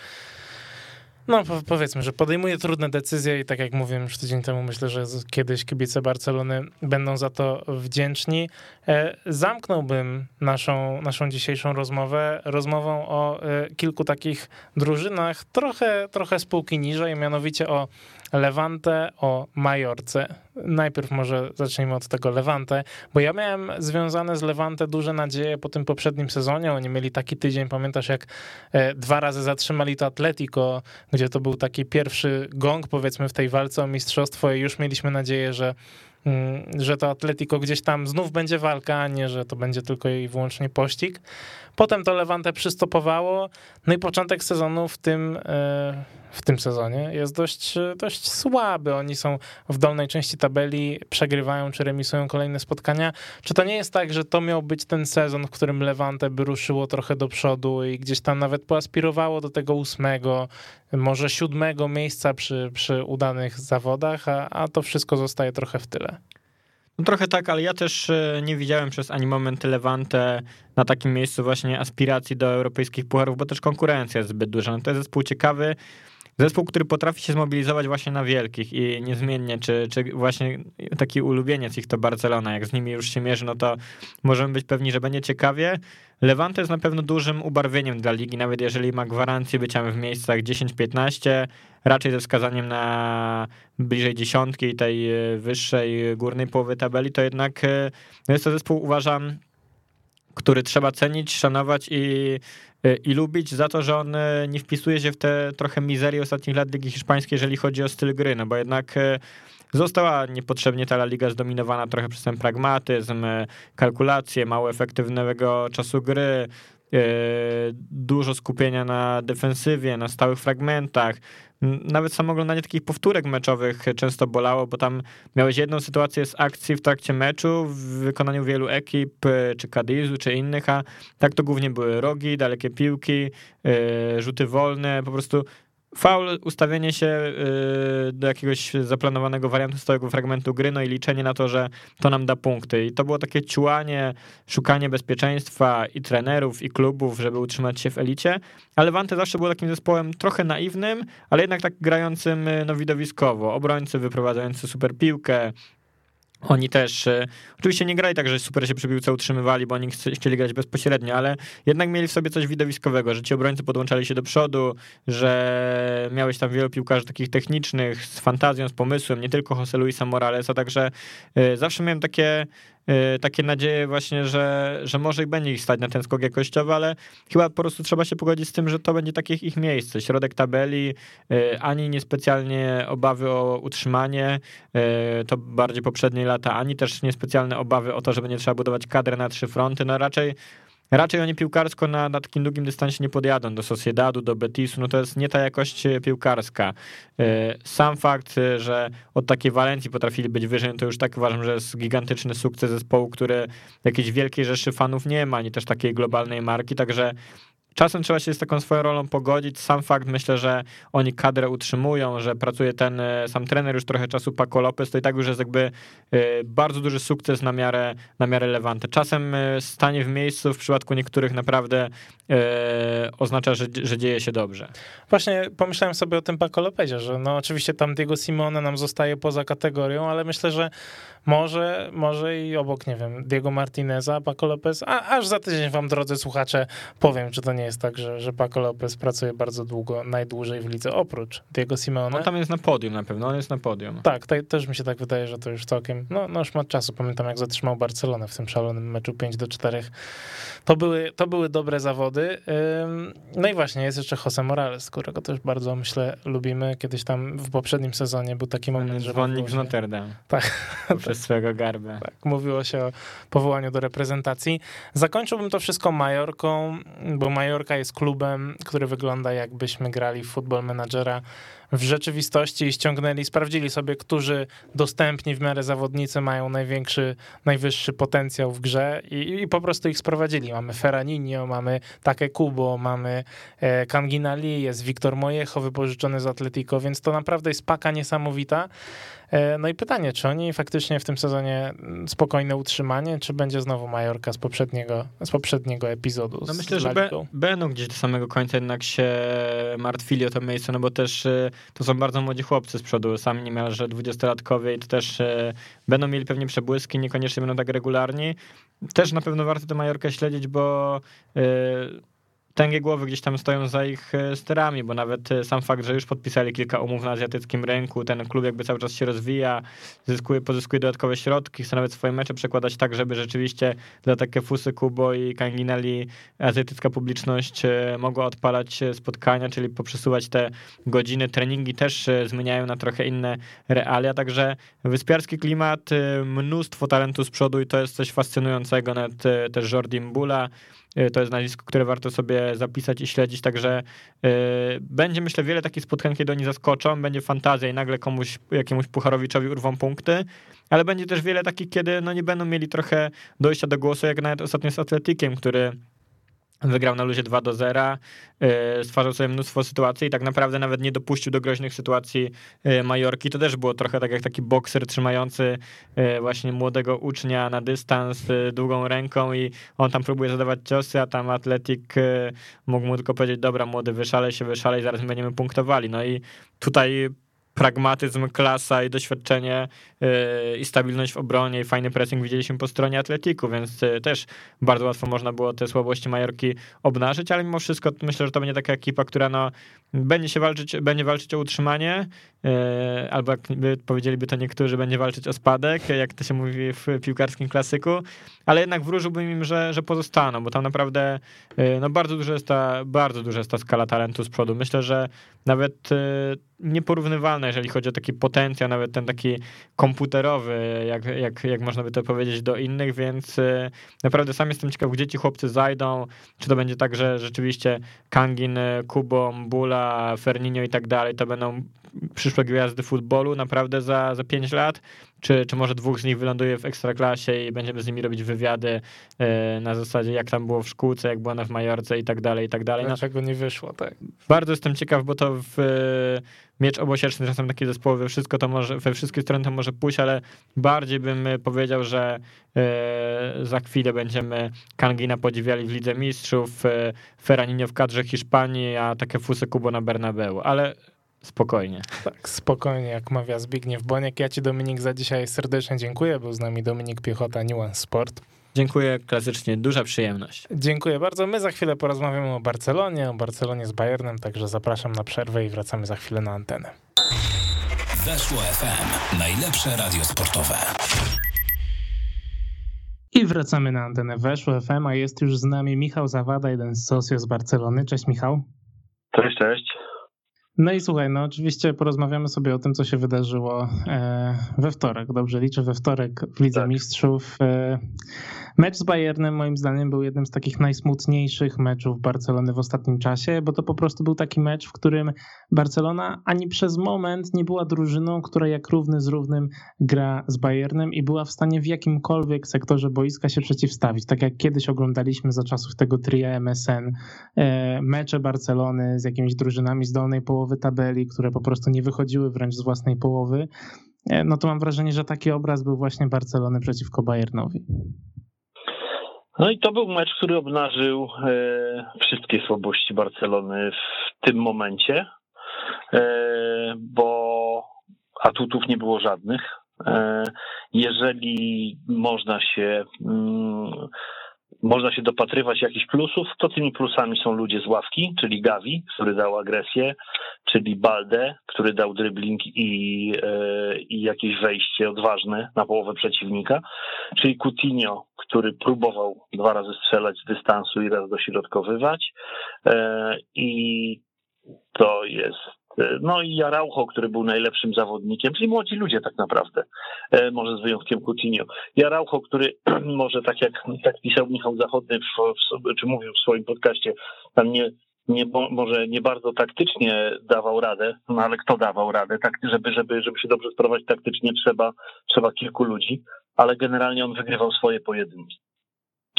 no powiedzmy, że podejmuje trudne decyzje i tak jak mówiłem już tydzień temu, myślę, że kiedyś kibice Barcelony będą za to wdzięczni. E, zamknąłbym naszą, naszą dzisiejszą rozmowę rozmową o e, kilku takich drużynach, trochę, trochę spółki niżej, mianowicie o Levante o Majorce. Najpierw może zacznijmy od tego Levante, bo ja miałem związane z Levante duże nadzieje po tym poprzednim sezonie. Oni mieli taki tydzień, pamiętasz, jak e, dwa razy zatrzymali to Atletico, gdzie to był taki pierwszy gong, powiedzmy, w tej walce o mistrzostwo i już mieliśmy nadzieję, że mm, że to Atletico gdzieś tam znów będzie walka, a nie, że to będzie tylko i wyłącznie pościg. Potem to Levante przystopowało, no i początek sezonu w tym, e, w tym sezonie jest dość, dość słaby. Oni są w dolnej części tabeli, przegrywają czy remisują kolejne spotkania. Czy to nie jest tak, że to miał być ten sezon, w którym Levante by ruszyło trochę do przodu i gdzieś tam nawet poaspirowało do tego ósmego, może siódmego miejsca przy, przy udanych zawodach, a, a to wszystko zostaje trochę w tyle? No trochę tak, ale ja też e, nie widziałem przez ani moment Levante na takim miejscu właśnie aspiracji do europejskich pucharów, bo też konkurencja jest zbyt duża. No to jest zespół ciekawy, Zespół, który potrafi się zmobilizować właśnie na wielkich i niezmiennie, czy, czy właśnie taki ulubieniec ich to Barcelona, jak z nimi już się mierzy, no to możemy być pewni, że będzie ciekawie. Levante jest na pewno dużym ubarwieniem dla ligi, nawet jeżeli ma gwarancję bycia w miejscach 10-15, raczej ze wskazaniem na bliżej dziesiątki tej wyższej górnej połowy tabeli, to jednak e, no jest to zespół, uważam, który trzeba cenić, szanować i, i lubić za to, że on e, nie wpisuje się w te trochę mizerie ostatnich lat Ligi Hiszpańskiej, jeżeli chodzi o styl gry, no bo jednak e, została niepotrzebnie ta La Liga zdominowana trochę przez ten pragmatyzm, e, kalkulację, mało efektywnego czasu gry, dużo skupienia na defensywie, na stałych fragmentach, nawet samo oglądanie takich powtórek meczowych często bolało, bo tam miałeś jedną sytuację z akcji w trakcie meczu w wykonaniu wielu ekip, e, czy Cadizu, czy innych, a tak to głównie były rogi, dalekie piłki, e, rzuty wolne, po prostu Faul, ustawienie się y, do jakiegoś zaplanowanego wariantu stałego fragmentu gry, no i liczenie na to, że to nam da punkty. I to było takie ciłanie, szukanie bezpieczeństwa i trenerów, i klubów, żeby utrzymać się w elicie. Ale Wante zawsze był takim zespołem trochę naiwnym, ale jednak tak grającym y, no, widowiskowo. Obrońcy wyprowadzający super piłkę, oni też e, oczywiście nie grali tak, że super się przy piłce utrzymywali, bo oni chcieli grać bezpośrednio, ale jednak mieli w sobie coś widowiskowego, że ci obrońcy podłączali się do przodu, że miałeś tam wielu piłkarzy takich technicznych, z fantazją, z pomysłem, nie tylko Jose Luisa Moralesa, także e, zawsze miałem takie Y, takie nadzieje właśnie, że, że może i będzie ich stać na ten skok jakościowy, ale chyba po prostu trzeba się pogodzić z tym, że to będzie takie ich miejsce. Środek tabeli, y, ani niespecjalnie obawy o utrzymanie, y, to bardziej poprzednie lata, ani też niespecjalne obawy o to, że będzie trzeba budować kadrę na trzy fronty, no raczej Raczej oni piłkarsko na, na takim długim dystansie nie podjadą do Sociedadu, do Betisu, no to jest nie ta jakość e, piłkarska. E, sam fakt, e, że od takiej Walencji potrafili być wyżej, no to już tak uważam, że jest gigantyczny sukces zespołu, który jakiejś wielkiej rzeszy fanów nie ma, ani też takiej globalnej marki, także czasem trzeba się z taką swoją rolą pogodzić. Sam fakt, myślę, że oni kadrę utrzymują, że pracuje ten e, sam trener już trochę czasu Paco Lopez, to i tak już jest jakby e, bardzo duży sukces na miarę, na miarę Levante. Czasem e, stanie w miejscu w przypadku niektórych naprawdę oznacza, że, że dzieje się dobrze. Właśnie pomyślałem sobie o tym Paco Lopezie, że no oczywiście tam Diego Simone nam zostaje poza kategorią, ale myślę, że może, może i obok, nie wiem, Diego Martineza, Paco Lopez, a aż za tydzień wam, drodzy słuchacze, powiem, czy to nie jest tak, że, że Paco Lopez pracuje bardzo długo, najdłużej w lidze, oprócz Diego Simeone. On tam jest na podium na pewno, on jest na podium. Tak, te, też mi się tak wydaje, że to już całkiem, no, no już ma czasu, pamiętam jak zatrzymał Barcelonę w tym szalonym meczu 5 do 4. To były, to były dobre zawody. No i właśnie, jest jeszcze Jose Morales, którego też bardzo, myślę, lubimy. Kiedyś tam w poprzednim sezonie był taki moment, że... Dzwonnik z Notre Dame. Tak. Przez swojego garbę. Tak, mówiło się o powołaniu do reprezentacji. Zakończyłbym to wszystko Majorką, bo Majorka jest klubem, który wygląda jakbyśmy grali w Football Managera w rzeczywistości i ściągnęli, sprawdzili sobie, którzy dostępni w miarę zawodnicy mają największy, najwyższy potencjał w grze i, i po prostu ich sprowadzili. Mamy Ferraninho, mamy Take Kubo, mamy e, Kangina Lee, jest Wiktor Mojecho wypożyczony z Atletico, więc to naprawdę jest paka niesamowita. E, no i pytanie, czy oni faktycznie w tym sezonie mm, spokojne utrzymanie, czy będzie znowu Majorka z poprzedniego, z poprzedniego epizodu? No myślę, że be, będą gdzieś do samego końca jednak się martwili o to miejsce, no bo też e, to są bardzo młodzi chłopcy z przodu, sami niemalże dwudziestolatkowie i to też e, będą mieli pewnie przebłyski, niekoniecznie będą tak regularni. Też na pewno warto tę Majorkę śledzić, bo tęgie głowy gdzieś tam stoją za ich e, sterami, bo nawet e, sam fakt, że już podpisali kilka umów na azjatyckim rynku, ten klub jakby cały czas się rozwija, zyskuje, pozyskuje dodatkowe środki, chce nawet swoje mecze przekładać tak, żeby rzeczywiście dla takie Fusy, Kubo i Kanginelli azjatycka publiczność e, mogła odpalać spotkania, czyli poprzesuwać te godziny. Treningi też zmieniają na trochę inne realia, także wyspiarski klimat, mnóstwo talentu z przodu i to jest coś fascynującego, nawet też Jordi Mbula, to jest nazwisko, które warto sobie zapisać i śledzić, także e, będzie myślę wiele takich spotkań, kiedy oni zaskoczą, będzie fantazja i nagle komuś, jakiemuś Pucharowiczowi urwą punkty, ale będzie też wiele takich, kiedy no nie będą mieli trochę dojścia do głosu, jak nawet ostatnio z Atletikiem, który Wygrał na luzie 2 do 0, e, stwarzał sobie mnóstwo sytuacji i tak naprawdę nawet nie dopuścił do groźnych sytuacji e, Majorki. To też było trochę tak jak taki bokser trzymający e, właśnie młodego ucznia na dystans długą ręką i on tam próbuje zadawać ciosy, a tam Atletik mógł mu tylko powiedzieć, dobra młody, wyszalej się, wyszalej, zaraz będziemy punktowali. No i tutaj pragmatyzm, klasa i doświadczenie yy, i stabilność w obronie i fajny pressing widzieliśmy po stronie Atletiku, więc yy, też bardzo łatwo można było te słabości Majorki obnażyć, ale mimo wszystko myślę, że to będzie taka ekipa, która no, będzie się walczyć, będzie walczyć o utrzymanie, yy, albo jak powiedzieliby to niektórzy, będzie walczyć o spadek, jak to się mówi w piłkarskim klasyku, ale jednak wróżyłbym im, że, że pozostaną, bo tam naprawdę no, bardzo duża jest ta, bardzo duża jest ta skala talentu z przodu. Myślę, że nawet nieporównywalne, jeżeli chodzi o taki potencjał, nawet ten taki komputerowy, jak, jak, jak można by to powiedzieć, do innych, więc y, naprawdę sam jestem ciekaw, gdzie ci chłopcy zajdą, czy to będzie tak, że rzeczywiście Kangin, Kubo, Bula, Ferninio i tak dalej, to będą przyszłe gwiazdy futbolu naprawdę za, za 5 lat, czy, czy może dwóch z nich wyląduje w ekstraklasie i będziemy z nimi robić wywiady e, na zasadzie jak tam było w szkółce, jak było na w Majorce i tak dalej, i tak dalej. No, Dlaczego nie wyszło, tak? Bardzo jestem ciekaw, bo to w e, miecz obosieczny, czasem takie zespoły, wszystko to może, we wszystkie strony to może pójść, ale bardziej bym powiedział, że e, za chwilę będziemy Kangina podziwiali w Lidze Mistrzów, Ferraninho w kadrze Hiszpanii, a takie Fusy Kubo na Bernabeu, ale Spokojnie. Tak, spokojnie, jak mawia Zbigniew Boniek. Ja ci Dominik za dzisiaj serdecznie dziękuję. Był z nami Dominik Piechota, Nuance Sport. Dziękuję, klasycznie, duża przyjemność. Dziękuję bardzo. My za chwilę porozmawiamy o Barcelonie, o Barcelonie z Bayernem, także zapraszam na przerwę i wracamy za chwilę na antenę. Weszło FM, najlepsze radio sportowe. I wracamy na antenę Weszło FM, a jest już z nami Michał Zawada, jeden z socjów z Barcelony. Cześć Michał. Cześć, cześć. No i słuchaj, no oczywiście porozmawiamy sobie o tym, co się wydarzyło e, we wtorek. Dobrze liczę, we wtorek w Lidze tak. Mistrzów. Mecz z Bayernem moim zdaniem był jednym z takich najsmutniejszych meczów Barcelony w ostatnim czasie, bo to po prostu był taki mecz, w którym Barcelona ani przez moment nie była drużyną, która jak równy z równym gra z Bayernem i była w stanie w jakimkolwiek sektorze boiska się przeciwstawić. Tak jak kiedyś oglądaliśmy za czasów tego tria MSN e, mecze Barcelony z jakimiś drużynami z dolnej połowy tabeli, które po prostu nie wychodziły wręcz z własnej połowy. E, no to mam wrażenie, że taki obraz był właśnie Barcelony przeciwko Bayernowi. No i to był mecz, który obnażył e, wszystkie słabości Barcelony w tym momencie, e, bo atutów nie było żadnych. Jeżeli można się mm, można się dopatrywać jakichś plusów, to tymi plusami są ludzie z ławki, czyli Gavi, który dał agresję, czyli Balde, który dał dribbling i, e, i jakieś wejście odważne na połowę przeciwnika, czyli Coutinho, który próbował dwa razy strzelać z dystansu i raz dośrodkowywać e, i to jest no i Araujo, który był najlepszym zawodnikiem, czyli młodzi ludzie tak naprawdę, e, może z wyjątkiem Coutinho. Araujo, który może tak jak tak pisał Michał Zachodny, w, czy mówił w swoim podcaście, tam nie, nie, może nie bardzo taktycznie dawał radę, no ale kto dawał radę, tak, żeby, żeby, żeby się dobrze sprowadzić taktycznie trzeba, trzeba kilku ludzi, ale generalnie on wygrywał swoje pojedynki.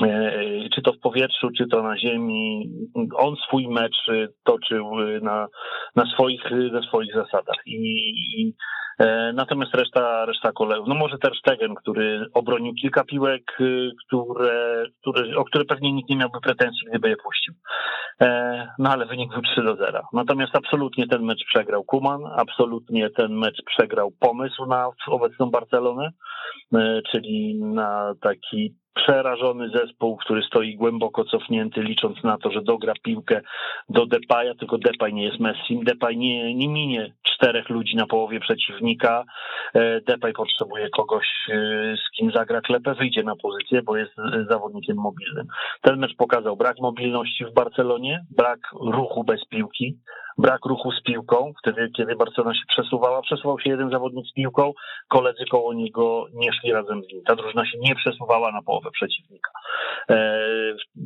E, czy to w powietrzu, czy to na ziemi. On swój mecz toczył na, na, swoich, na swoich zasadach. I, i e, natomiast reszta, reszta kolegów, no może Ter Stegen, który obronił kilka piłek, które, które, o które pewnie nikt nie miałby pretensji, gdyby je puścił. E, no ale wynik był 3 do 0. Natomiast absolutnie ten mecz przegrał Kuman, absolutnie ten mecz przegrał pomysł na obecną Barcelonę, czyli na taki przerażony zespół, który stoi głęboko cofnięty, licząc na to, że dogra piłkę do Depaya, tylko Depay nie jest Messi. Depay nie, nie minie czterech ludzi na połowie przeciwnika. E, Depay potrzebuje kogoś, e, z kim zagra klepę, wyjdzie na pozycję, bo jest zawodnikiem mobilnym. Ten mecz pokazał brak mobilności w Barcelonie, brak ruchu bez piłki, brak ruchu z piłką, wtedy kiedy Barcelona się przesuwała, przesuwał się jeden zawodnik z piłką, koledzy koło niego nie szli razem z nim. Ta drużyna się nie przesuwała na połowę przeciwnika. E,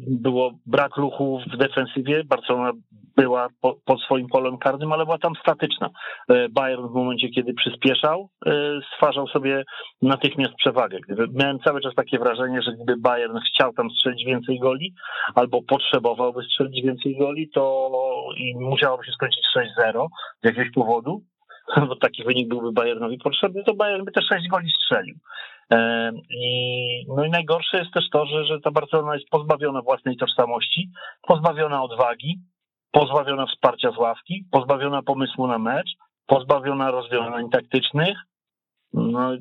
było brak ruchu w defensywie, Barcelona była po, pod swoim polem karnym, ale była tam statyczna. E, Bayern w momencie, kiedy przyspieszał, e, stwarzał sobie natychmiast przewagę. Gdyby, miałem cały czas takie wrażenie, że gdyby Bayern chciał tam strzelić więcej goli, albo potrzebowałby strzelić więcej goli, to i musiałoby się skończyć 6-0 z jakiegoś powodu, bo taki wynik byłby Bayernowi potrzebny, to Bayern by te 6 goli strzelił. E, I, no i najgorsze jest też to, że, że ta Barcelona jest pozbawiona własnej tożsamości, pozbawiona odwagi, pozbawiona wsparcia z ławki, pozbawiona pomysłu na mecz, pozbawiona rozwiązań taktycznych. No,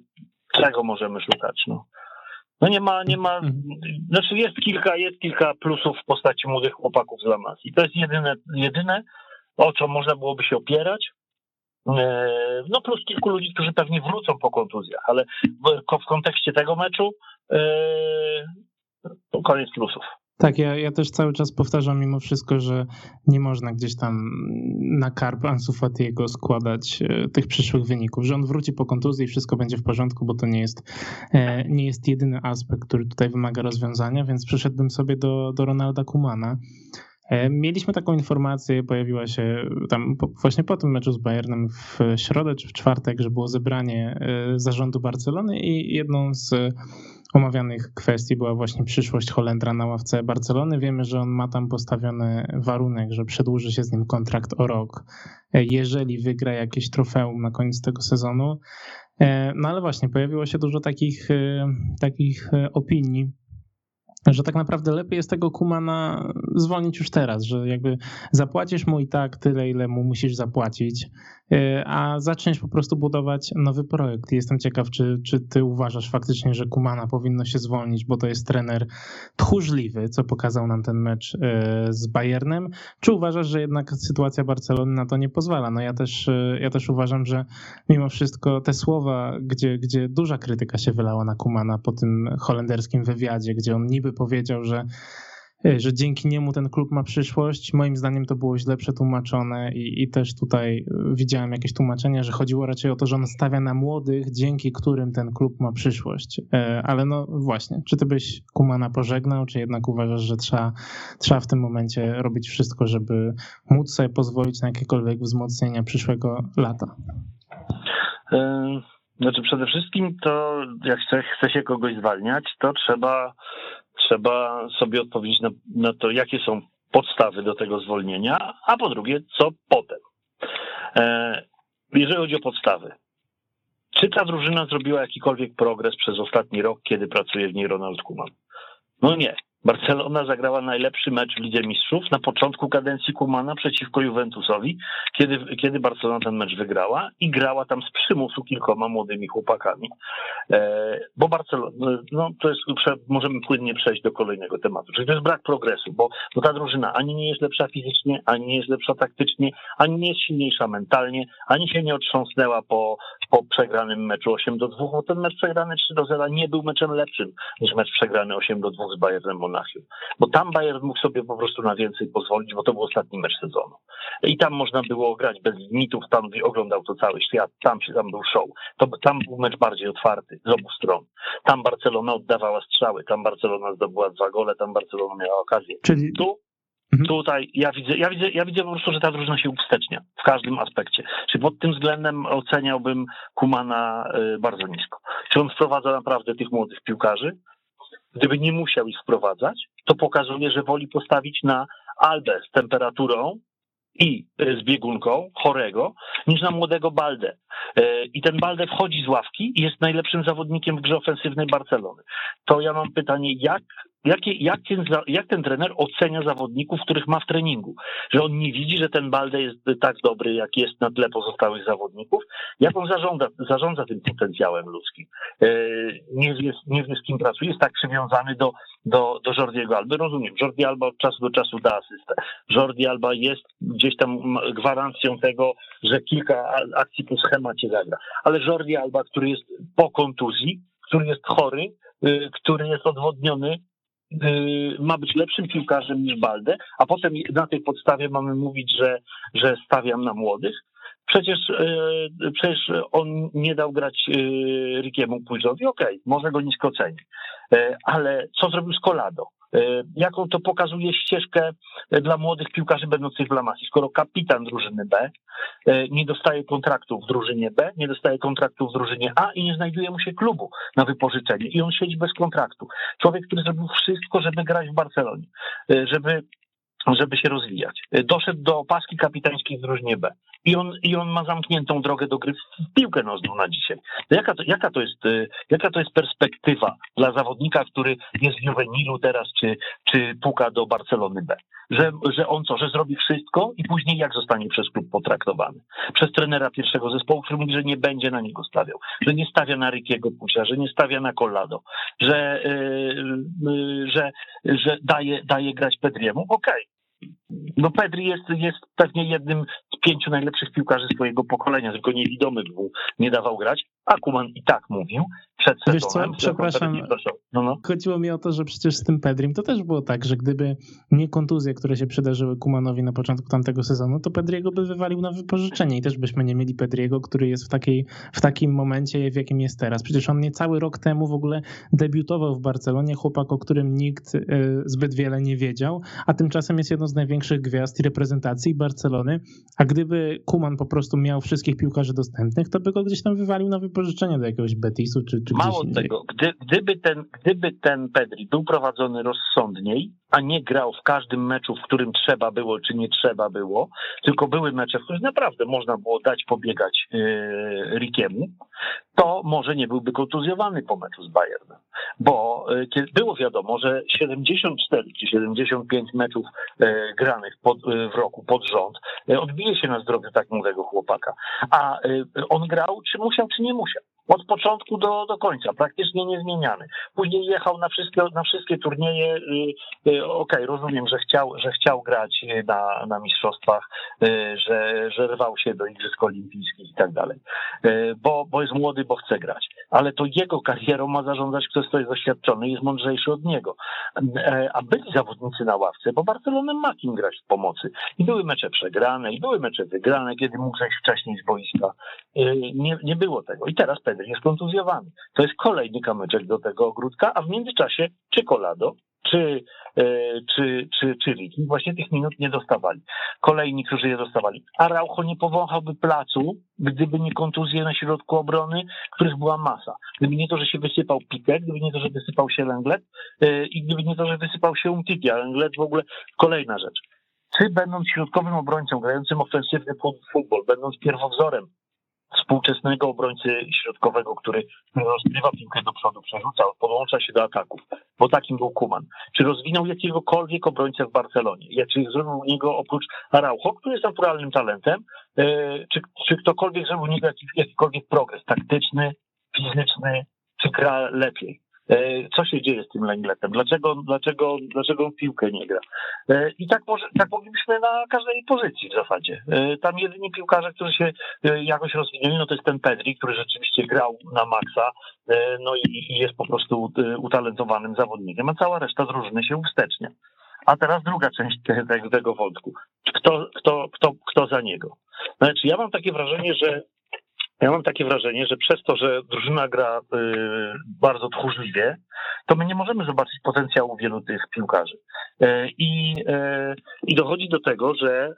czego możemy szukać? No, no nie ma, nie ma, mhm. znaczy jest kilka, jest kilka plusów w postaci młodych chłopaków z La I to jest jedyne, jedyne, o co można byłoby się opierać. E, no plus kilku ludzi, którzy pewnie wrócą po kontuzjach, ale w, kontekście tego meczu e, to koniec plusów. Tak, ja, ja też cały czas powtarzam mimo wszystko, że nie można gdzieś tam na karb Ansu Fatiego składać e, tych przyszłych wyników, że on wróci po kontuzji i wszystko będzie w porządku, bo to nie jest, e, nie jest jedyny aspekt, który tutaj wymaga rozwiązania, więc przeszedłbym sobie do, do Ronalda Kumana. E, mieliśmy taką informację, pojawiła się tam właśnie po tym meczu z Bayernem w środę czy w czwartek, że było zebranie zarządu Barcelony i jedną z omawianych kwestii była właśnie przyszłość Holendra na ławce Barcelony. Wiemy, że on ma tam postawiony warunek, że przedłuży się z nim kontrakt o rok, jeżeli wygra jakieś trofeum na koniec tego sezonu. E, no ale właśnie pojawiło się dużo takich, e, takich e, opinii że tak naprawdę lepiej jest tego Kumana zwolnić już teraz, że jakby zapłacisz mu i tak tyle, ile mu musisz zapłacić, y, a zaczniesz po prostu budować nowy projekt. Jestem ciekaw, czy, czy ty uważasz faktycznie, że Kumana powinno się zwolnić, bo to jest trener tchórzliwy, co pokazał nam ten mecz y, z Bayernem, czy uważasz, że jednak sytuacja Barcelony na to nie pozwala? No ja też, y, ja też uważam, że mimo wszystko te słowa, gdzie, gdzie duża krytyka się wylała na Kumana po tym holenderskim wywiadzie, gdzie on niby powiedział, że e, że dzięki niemu ten klub ma przyszłość. Moim zdaniem to było źle przetłumaczone i, i, też tutaj e, widziałem jakieś tłumaczenia, że chodziło raczej o to, że on stawia na młodych, dzięki którym ten klub ma przyszłość. E, ale no właśnie, czy ty byś Kumana pożegnał, czy jednak uważasz, że trzeba, trzeba w tym momencie robić wszystko, żeby móc sobie pozwolić na jakiekolwiek wzmocnienia przyszłego lata? Znaczy przede wszystkim to jak chce, chce się kogoś zwalniać, to trzeba trzeba sobie odpowiedzieć na, na to, jakie są podstawy do tego zwolnienia, a po drugie, co potem. E, jeżeli chodzi o podstawy, czy ta drużyna zrobiła jakikolwiek progres przez ostatni rok, kiedy pracuje w niej Ronald Koeman? No nie. Barcelona zagrała najlepszy mecz w Lidze Mistrzów na początku kadencji Kumana przeciwko Juventusowi, kiedy, kiedy Barcelona ten mecz wygrała i grała tam z przymusu kilkoma młodymi chłopakami. E, bo Barcelona, no to jest, możemy płynnie przejść do kolejnego tematu, czyli to jest brak progresu, bo, bo ta drużyna ani nie jest lepsza fizycznie, ani nie jest lepsza taktycznie, ani nie jest silniejsza mentalnie, ani się nie otrząsnęła po, po przegranym meczu 8 do 2, bo ten mecz przegrany 3 do 0 nie był meczem lepszym niż mecz przegrany 8 do 2 z Bayernem Monachium. Bo tam Bayern mógł sobie po prostu na więcej pozwolić, bo to był ostatni mecz sezonu. I tam można było grać bez limitów, tam oglądał to cały świat, tam się tam był show. To, tam był mecz bardziej otwarty z obu stron. Tam Barcelona oddawała strzały, tam Barcelona zdobyła dwa gole, tam Barcelona miała okazję. Czyli tu mhm. Tutaj ja widzę, ja widzę, ja widzę po prostu, że ta drużyna się uwstecznia w każdym aspekcie. Czy pod tym względem oceniałbym Kumana y, bardzo nisko. Czy on wprowadza naprawdę tych młodych piłkarzy? Gdyby nie musiał ich wprowadzać, to pokazuje, że woli postawić na Albę z temperaturą i z biegunką chorego, niż na młodego Baldę. E, I ten Balde wchodzi z ławki i jest najlepszym zawodnikiem w grze ofensywnej Barcelony. To ja mam pytanie, jak Jakie, jak, ten, jak ten trener ocenia zawodników, których ma w treningu? Że on nie widzi, że ten Balde jest tak dobry, jak jest na tle pozostałych zawodników? Jak on zarządza, zarządza tym potencjałem ludzkim? E, nie wie, nie wie, z kim pracuje, jest tak przywiązany do, do, do Jordiego Alby. Rozumiem, Jordi Alba od czasu do czasu da asystę. Jordi Alba jest gdzieś tam gwarancją tego, że kilka akcji po schemacie zagra. Ale Jordi Alba, który jest po kontuzji, który jest chory, y, który jest odwodniony, ma być lepszym piłkarzem niż Balde, a potem na tej podstawie mamy mówić, że, że stawiam na młodych. Przecież, y, przecież on nie dał grać y, Rikiemu Pujowi, okej, okay, może go nisko ceni. Ale co zrobił z Colado? E, jaką to pokazuje ścieżkę e, dla młodych piłkarzy będących w Lamassie. Skoro kapitan drużyny B e, nie dostaje kontraktu w drużynie B, nie dostaje kontraktu w drużynie A i nie znajduje mu się klubu na wypożyczenie i on siedzi bez kontraktu. Człowiek, który zrobił wszystko, żeby grać w Barcelonie, żeby żeby się rozwijać. Doszedł do paski kapitańskiej w drużynie B i on, i on ma zamkniętą drogę do gry w piłkę nożną na dzisiaj. Jaka to, jaka, to jest, y, jaka to jest perspektywa dla zawodnika, który jest w Juvenilu teraz, czy, czy puka do Barcelony B? Że, że on co, że zrobi wszystko i później jak zostanie przez klub potraktowany? Przez trenera pierwszego zespołu, który mówi, że nie będzie na niego stawiał, że nie stawia na Rikiego Pusia, że nie stawia na Collado, że, yy, yy, że, że daje, daje grać Pedriemu. Okej, okay no Pedri jest, jest pewnie jednym z pięciu najlepszych piłkarzy swojego pokolenia, tylko niewidomy był, nie dawał grać. A Kuman i tak mówił przed Wiesz co, przepraszam, no, no. chodziło mi o to, że przecież z tym Pedrim to też było tak, że gdyby nie kontuzje, które się przydarzyły Kumanowi na początku tamtego sezonu, to Pedriego by wywalił na wypożyczenie i też byśmy nie mieli Pedriego, który jest w, takiej, w takim momencie, w jakim jest teraz. Przecież on nie cały rok temu w ogóle debiutował w Barcelonie, chłopak, o którym nikt e, zbyt wiele nie wiedział, a tymczasem jest jedną z największych gwiazd i reprezentacji Barcelony, a gdyby Kuman po prostu miał wszystkich piłkarzy dostępnych, to by go gdzieś tam wywalił na wypożyczenie do jakiegoś Betisu czy, czy Mało tego, gdy, gdyby, ten, gdyby ten Pedri był prowadzony rozsądniej, a nie grał w każdym meczu, w którym trzeba było, czy nie trzeba było, tylko były mecze, w których naprawdę można było dać pobiegać yy, Rikiemu, to może nie byłby kontuzjowany po meczu z Bayernem. Bo yy, było wiadomo, że 74 czy 75 meczów yy, granych pod, yy, w roku pod rząd odbije się na zdrowiu tak młodego chłopaka. A on grał, czy musiał, czy nie musiał od początku do, do końca, praktycznie niezmieniany. Później jechał na wszystkie, na wszystkie turnieje. Y, y, okej, okay, rozumiem, że chciał, że chciał grać na, na mistrzostwach, y, że, że rwał się do Igrzysk Olimpijskich i tak dalej, bo, bo jest młody, bo chce grać. Ale to jego karierą ma zarządzać ktoś, kto jest doświadczony i jest mądrzejszy od niego. A byli zawodnicy na ławce, bo Barcelona ma kim grać w pomocy. I były mecze przegrane, i były mecze wygrane, kiedy mógł zejść wcześniej z boiska. Nie, nie było tego. I teraz Pedri jest kontuzjowany. To jest kolejny kamyczek do tego ogródka, a w międzyczasie czy Colado, czy, e, czy, czy, czy Riki właśnie tych minut nie dostawali. Kolejni, którzy je dostawali. A Raucho nie powąchałby placu, gdyby nie kontuzje na środku obrony, których była masa. Gdyby nie to, że się wysypał Pitek, gdyby nie to, że wysypał się Lenglet e, i gdyby nie to, że wysypał się Umtiti, a Lenglet w ogóle kolejna rzecz. Czy będąc środkowym obrońcą, grającym ofensywny futbol, będąc pierwowzorem współczesnego obrońcy środkowego, który rozgrywa piłkę do przodu, przerzuca, podłącza się do ataków, bo takim był Kuman. Czy rozwinął jakiegokolwiek obrońcę w Barcelonie? Czy zrobił niego oprócz Araujo, który jest naturalnym talentem, e, czy, czy ktokolwiek zrobił niego jakikolwiek progres taktyczny, fizyczny, czy gra lepiej? E, co się dzieje z tym Lengletem? Dlaczego, dlaczego, dlaczego on piłkę nie gra? E, I tak, może, tak moglibyśmy na każdej pozycji w zasadzie. E, tam jedyni piłkarze, którzy się jakoś rozwinęli, no to jest ten Pedri, który rzeczywiście grał na maksa, no i jest po prostu utalentowanym zawodnikiem, a cała reszta drużyny się wstecznia. A teraz druga część tego, tego wątku. Kto, kto, kto, kto za niego? Znaczy, ja mam takie wrażenie, że ja mam takie wrażenie, że przez to, że drużyna gra y, bardzo tchórzliwie, to my nie możemy zobaczyć potencjału wielu tych piłkarzy. Y, I, y, I dochodzi do tego, że,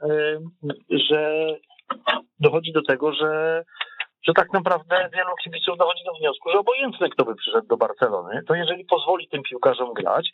że dochodzi do tego, że że tak naprawdę wielu kibiców dochodzi do wniosku, że obojętne kto by przyszedł do Barcelony, to jeżeli pozwoli tym piłkarzom grać,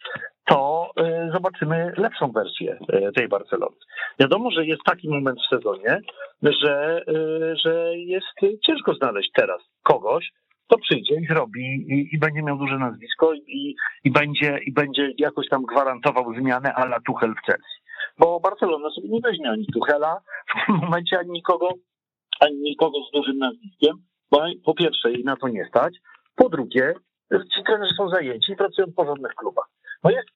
to y, zobaczymy lepszą wersję y, tej Barcelony. Wiadomo, że jest taki moment w sezonie, że, y, że jest ciężko znaleźć teraz kogoś, kto przyjdzie i zrobi i, i, będzie miał duże nazwisko i, i, będzie, i będzie jakoś tam gwarantował zmianę ala Tuchel w Chelsea. Bo Barcelona sobie nie weźmie ani Tuchela w tym momencie, ani nikogo ani nikogo z dużym nazwiskiem, bo po pierwsze jej na to nie stać, po drugie ci trenerzy są zajęci i pracują w porządnych klubach. No jest,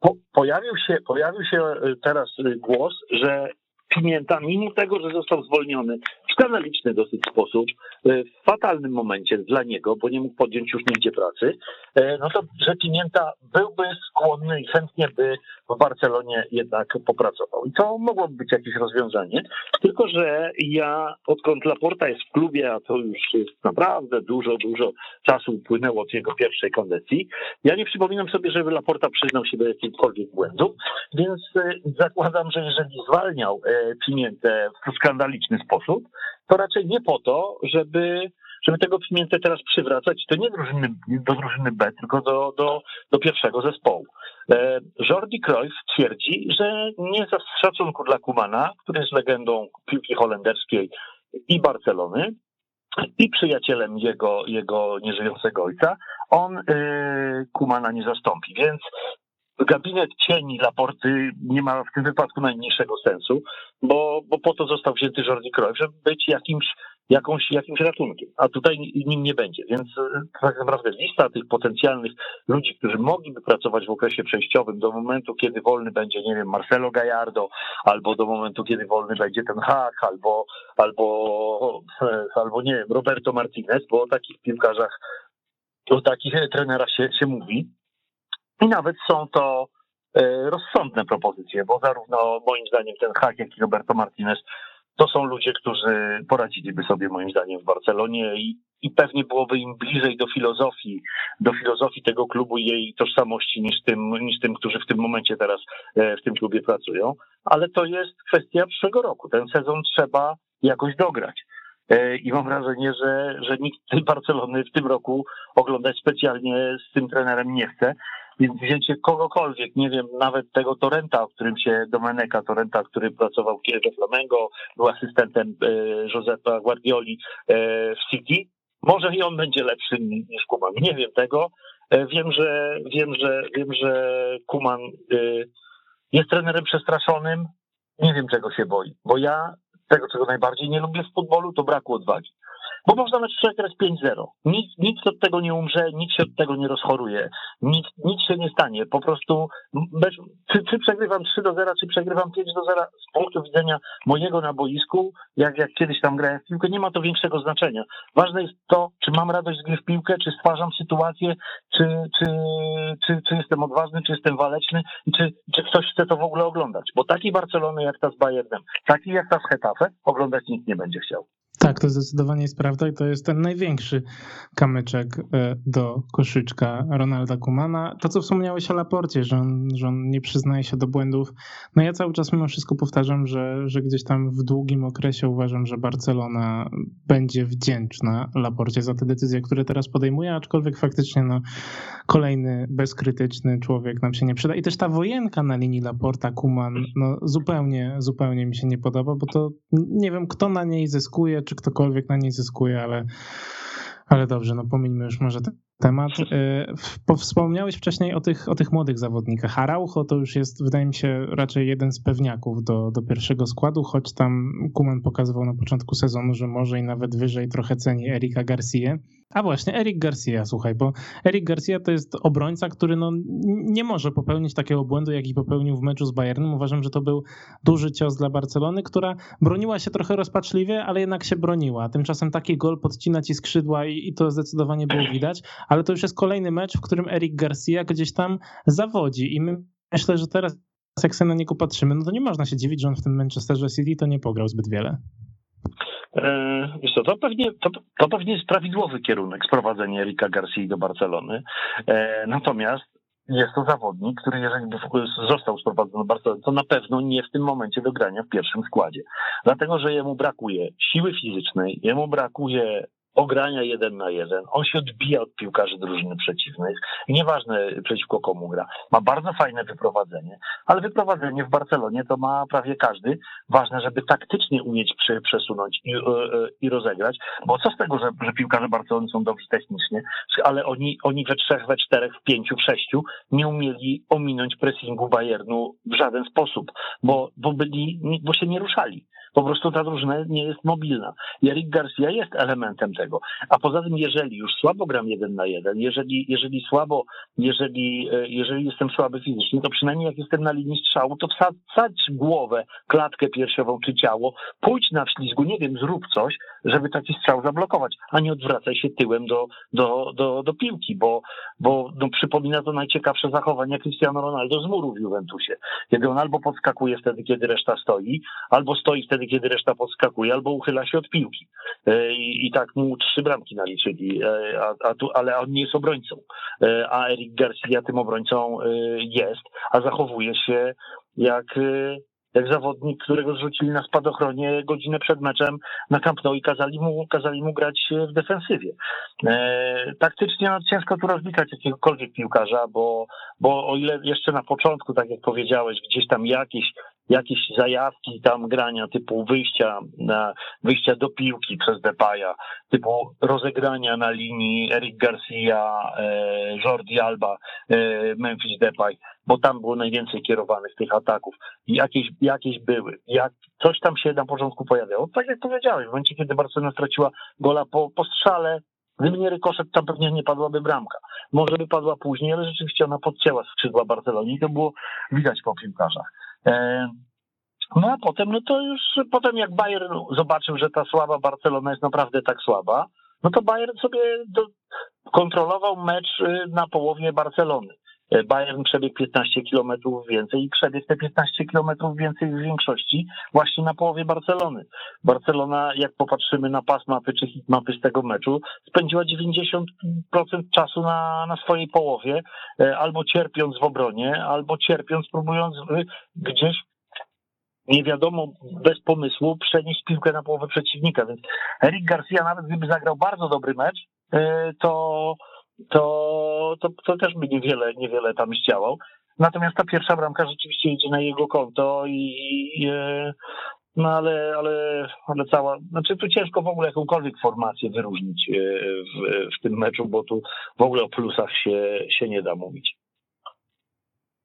po, pojawił, się, pojawił się e, teraz e, głos, że Pimienta, mimo tego, że został zwolniony w skandaliczny dosyć sposób, e, w fatalnym momencie dla niego, bo nie mógł podjąć już nigdzie pracy, e, no to, że Pimienta byłby skłonny i chętnie by w Barcelonie jednak popracował. I to mogłoby być jakieś rozwiązanie, tylko że ja, odkąd Laporta jest w klubie, a to już jest naprawdę dużo, dużo czasu upłynęło od jego pierwszej kondycji, ja nie przypominam sobie, żeby Laporta przyznał się do jakichkolwiek błędów, więc e, zakładam, że jeżeli zwalniał Pimiętę w skandaliczny sposób, to raczej nie po to, żeby żeby tego Pimiętę teraz przywracać, to nie drużyny, do drużyny B, tylko do, do, do pierwszego zespołu. E, Jordi Cruyff twierdzi, że nie z szacunku dla Kumana, który jest legendą piłki holenderskiej i Barcelony, i przyjacielem jego, jego nieżyjącego ojca, on y, Kumana nie zastąpi. Więc gabinet cieni Laporty nie ma w tym wypadku najmniejszego sensu, bo, bo po to został wzięty Jordi Cruyff, żeby być jakimś, jakąś, jakimś ratunkiem, a tutaj nim nie będzie. Więc e, tak naprawdę lista tych potencjalnych ludzi, którzy mogliby pracować w okresie przejściowym do momentu, kiedy wolny będzie, nie wiem, Marcelo Gallardo, albo do momentu, kiedy wolny będzie ten Hak, albo, albo, e, albo nie wiem, Roberto Martinez, bo o takich piłkarzach, o takich trenerach się, się mówi i nawet są to e, rozsądne propozycje, bo zarówno moim zdaniem ten Hak, jak i Roberto Martinez to są ludzie, którzy poradziliby sobie moim zdaniem w Barcelonie i, i pewnie byłoby im bliżej do filozofii, do filozofii tego klubu i jej tożsamości niż tym, niż tym, którzy w tym momencie teraz e, w tym klubie pracują. Ale to jest kwestia przyszłego roku. Ten sezon trzeba jakoś dograć. E, I mam wrażenie, że, że nikt Barcelony w tym roku oglądać specjalnie z tym trenerem nie chce. Więc wzięcie kogokolwiek, nie wiem, nawet tego Torrenta, o którym się, Domeneka Torrenta, który pracował w Flamengo, był asystentem e, Josepa Guardioli e, w City, może i on będzie lepszy niż Kuman. Nie wiem tego. E, wiem, że wiem, że wiem, że Kuman e, jest trenerem przestraszonym. Nie wiem, czego się boi, bo ja tego, czego najbardziej nie lubię w futbolu, to braku odwagi. Bo można mecz przegrać 5-0. Nic, nic od tego nie umrze, nic się od tego nie rozchoruje, nic, nic się nie stanie. Po prostu, mecz, czy, czy przegrywam 3 do 0, czy przegrywam 5 do 0, z punktu widzenia mojego na boisku, jak, jak kiedyś tam grałem w piłkę, nie ma to większego znaczenia. Ważne jest to, czy mam radość z gry w piłkę, czy stwarzam sytuację, czy, czy, czy, czy jestem odważny, czy jestem waleczny czy, czy ktoś chce to w ogóle oglądać. Bo takiej Barcelony jak ta z Bayernem, takiej jak ta z Hetafe, oglądać nikt nie będzie chciał. Tak, to zdecydowanie jest prawda i to jest ten największy kamyczek e, do koszyczka Ronalda Kumana. To, co wspomniałeś o Laporcie, że on, że on nie przyznaje się do błędów. No ja cały czas mimo wszystko powtarzam, że, że gdzieś tam w długim okresie uważam, że Barcelona będzie wdzięczna Laporcie za te decyzje, które teraz podejmuje, aczkolwiek faktycznie no, kolejny bezkrytyczny człowiek nam się nie przyda. I też ta wojenka na linii Laporta-Kuman no, zupełnie, zupełnie mi się nie podoba, bo to nie wiem, kto na niej zyskuje, czy ktokolwiek na niej zyskuje, ale, ale dobrze, no pomińmy już może ten temat. E, wspomniałeś wcześniej o tych, o tych młodych zawodnikach. Araujo to już jest, wydaje mi się, raczej jeden z pewniaków do, do pierwszego składu, choć tam Kuman pokazywał na początku sezonu, że może i nawet wyżej trochę ceni Erika Garcia. A właśnie, Eric Garcia, słuchaj, bo Eric Garcia to jest obrońca, który no, nie może popełnić takiego błędu, jaki popełnił w meczu z Bayernem. Uważam, że to był duży cios dla Barcelony, która broniła się trochę rozpaczliwie, ale jednak się broniła. Tymczasem taki gol podcina ci skrzydła i, i to zdecydowanie było widać, ale to już jest kolejny mecz, w którym Eric Garcia gdzieś tam zawodzi i my, myślę, że teraz jak sobie na niego patrzymy, no to nie można się dziwić, że on w tym Manchesterze City to nie pograł zbyt wiele. E, wiesz co, to pewnie, to, to pewnie jest prawidłowy kierunek sprowadzenie Erika Garcia do Barcelony. E, natomiast jest to zawodnik, który jeżeli został sprowadzony do Barcelony, to na pewno nie w tym momencie do grania w pierwszym składzie. Dlatego, że jemu brakuje siły fizycznej, jemu brakuje ogrania jeden na jeden. On się odbija od piłkarzy drużyny przeciwnych. Nieważne przeciwko komu gra. Ma bardzo fajne wyprowadzenie, ale wyprowadzenie w Barcelonie to ma prawie każdy. Ważne, żeby taktycznie umieć przesunąć i, e, e, i rozegrać, bo co z tego, że, że piłkarze Barcelony są dobrzy technicznie, ale oni, oni we trzech, we czterech, w pięciu, w sześciu nie umieli ominąć pressingu Bayernu w żaden sposób, bo, bo byli, bo się nie ruszali. Po prostu ta drużyna nie jest mobilna. Eric Garcia jest elementem tego. A poza tym, jeżeli już słabo gram jeden na jeden, jeżeli, jeżeli słabo, jeżeli, e, jeżeli jestem słaby fizycznie, to przynajmniej jak jestem na linii strzału, to wsadź głowę, klatkę piersiową czy ciało, pójdź na wślizgu, nie wiem, zrób coś, żeby taki strzał zablokować, a nie odwracaj się tyłem do, do, do, do piłki, bo, bo no, przypomina to najciekawsze zachowania Cristiano Ronaldo z muru w Juventusie, kiedy on albo podskakuje wtedy, kiedy reszta stoi, albo stoi wtedy, kiedy reszta podskakuje, albo uchyla się od piłki. E, I, i tak mu trzy bramki naliczyli, e, a, a tu, ale on nie jest obrońcą. E, a Eric Garcia tym obrońcą jest, a zachowuje się jak jak zawodnik, którego zrzucili na spadochronie godzinę przed meczem na Camp Nou i kazali mu, kazali mu grać w defensywie. E, taktycznie no, ciężko tu rozliczać jakiegokolwiek piłkarza, bo, bo o ile jeszcze na początku, tak jak powiedziałeś, gdzieś tam jakieś jakieś zajawki tam grania typu wyjścia, wyjścia do piłki przez Depaya, typu rozegrania na linii Eric Garcia, e, Jordi Alba, e, Memphis Depay, bo tam było najwięcej kierowanych tych ataków. Jakieś, jakieś były. Jak coś tam się na początku pojawiało. Tak jak powiedziałeś, w momencie, kiedy Barcelona straciła gola po, po strzale, Gdyby nie rykoszet, tam pewnie nie padłaby bramka. Może by padła później, ale rzeczywiście ona podcięła skrzydła Barcelony i to było widać po piłkarzach. E, no a potem, no to już potem jak Bayern zobaczył, że ta słaba Barcelona jest naprawdę tak słaba, no to Bayern sobie do, kontrolował mecz y, na połowie Barcelony. E, Bayern przebiegł 15 kilometrów więcej i przebiegł te 15 kilometrów więcej w większości właśnie na połowie Barcelony. Barcelona, jak popatrzymy na pas mapy czy hit mapy z tego meczu, spędziła 90% czasu na, na swojej połowie, e, albo cierpiąc w obronie, albo cierpiąc, próbując gdzieś nie wiadomo bez pomysłu przenieść piłkę na połowę przeciwnika. Więc Eric Garcia nawet gdyby zagrał bardzo dobry mecz, e, to, to, to, to też by niewiele, niewiele tam zdziałał. Natomiast ta pierwsza bramka rzeczywiście idzie na jego konto i, i e, no ale, ale, ale cała, znaczy tu ciężko w ogóle jakąkolwiek formację wyróżnić e, w, w tym meczu, bo tu w ogóle o plusach się, się nie da mówić.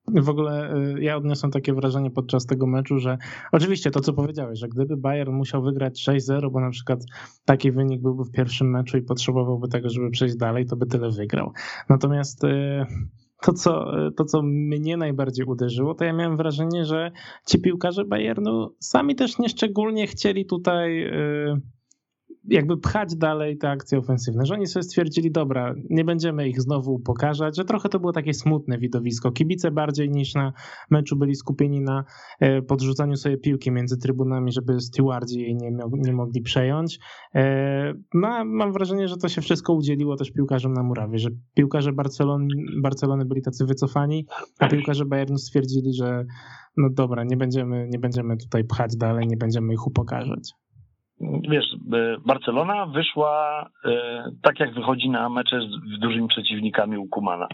W ogóle y, ja odniosłem takie wrażenie podczas tego meczu, że oczywiście to, co powiedziałeś, że gdyby Bayern musiał wygrać 6-0, bo na przykład taki wynik byłby w pierwszym meczu i potrzebowałby tego, żeby przejść dalej, to by tyle wygrał. Natomiast y, to co, to, co mnie najbardziej uderzyło, to ja miałem wrażenie, że ci piłkarze Bayernu sami też nieszczególnie chcieli tutaj y, jakby pchać dalej te akcje ofensywne, że oni sobie stwierdzili, dobra, nie będziemy ich znowu pokazać, że trochę to było takie smutne widowisko. Kibice bardziej niż na meczu byli skupieni na e, podrzucaniu sobie piłki między trybunami, żeby stewardzi jej nie, nie mogli przejąć. E, no, mam wrażenie, że to się wszystko udzieliło też piłkarzom na murawie, że piłkarze Barcelony, Barcelony byli tacy wycofani, a piłkarze Bayernu stwierdzili, że no dobra, nie będziemy, nie będziemy tutaj pchać dalej, nie będziemy ich upokarzać. Wiesz, Barcelona wyszła tak, jak wychodzi na mecze z dużymi przeciwnikami u Kumana.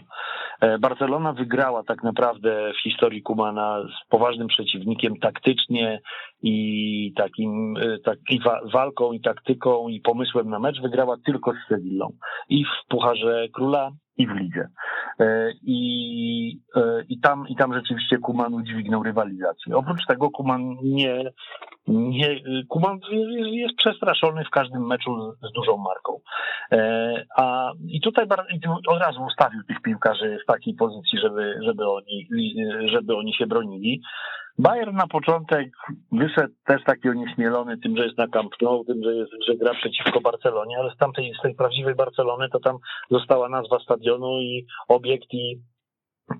Barcelona wygrała tak naprawdę w historii Kumana z poważnym przeciwnikiem taktycznie i takim, takim walką i taktyką i pomysłem na mecz wygrała tylko z Sevillą. I w Pucharze Króla i w lidze. E, I, e, i, tam, I tam rzeczywiście Kuman udźwignął rywalizację. Oprócz tego Kuman nie, nie Kuman jest, jest przestraszony w każdym meczu z, z dużą marką. E, a i tutaj od razu ustawił tych piłkarzy w takiej pozycji, żeby, żeby, oni, żeby oni się bronili. Bayern na początek wyszedł też taki onieśmielony tym, że jest na Camp Nou, tym, że, jest, że gra przeciwko Barcelonie, ale z tamtej, z tej prawdziwej Barcelony to tam została nazwa stadionu i obiekt i,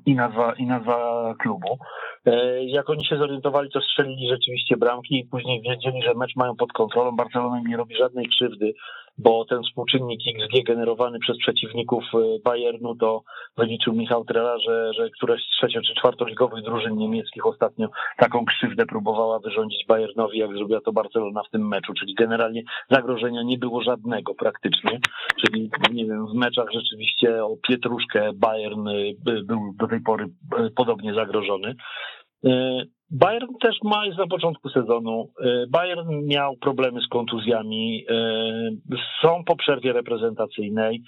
i, nazwa, i nazwa klubu. E, jak oni się zorientowali, to strzelili rzeczywiście bramki i później wiedzieli, że mecz mają pod kontrolą. Barcelona nie robi żadnej krzywdy bo ten współczynnik XG generowany przez przeciwników e, Bayernu to wyliczył Michał Trela, że, że któraś z trzecio czy czwartoligowych drużyn niemieckich ostatnio taką krzywdę próbowała wyrządzić Bayernowi, jak zrobiła to Barcelona w tym meczu, czyli generalnie zagrożenia nie było żadnego praktycznie, czyli nie wiem, w meczach rzeczywiście o pietruszkę Bayern e, był do tej pory e, podobnie zagrożony. Bayern też ma, jest na początku sezonu. E, Bayern miał problemy z kontuzjami, e, są po przerwie reprezentacyjnej.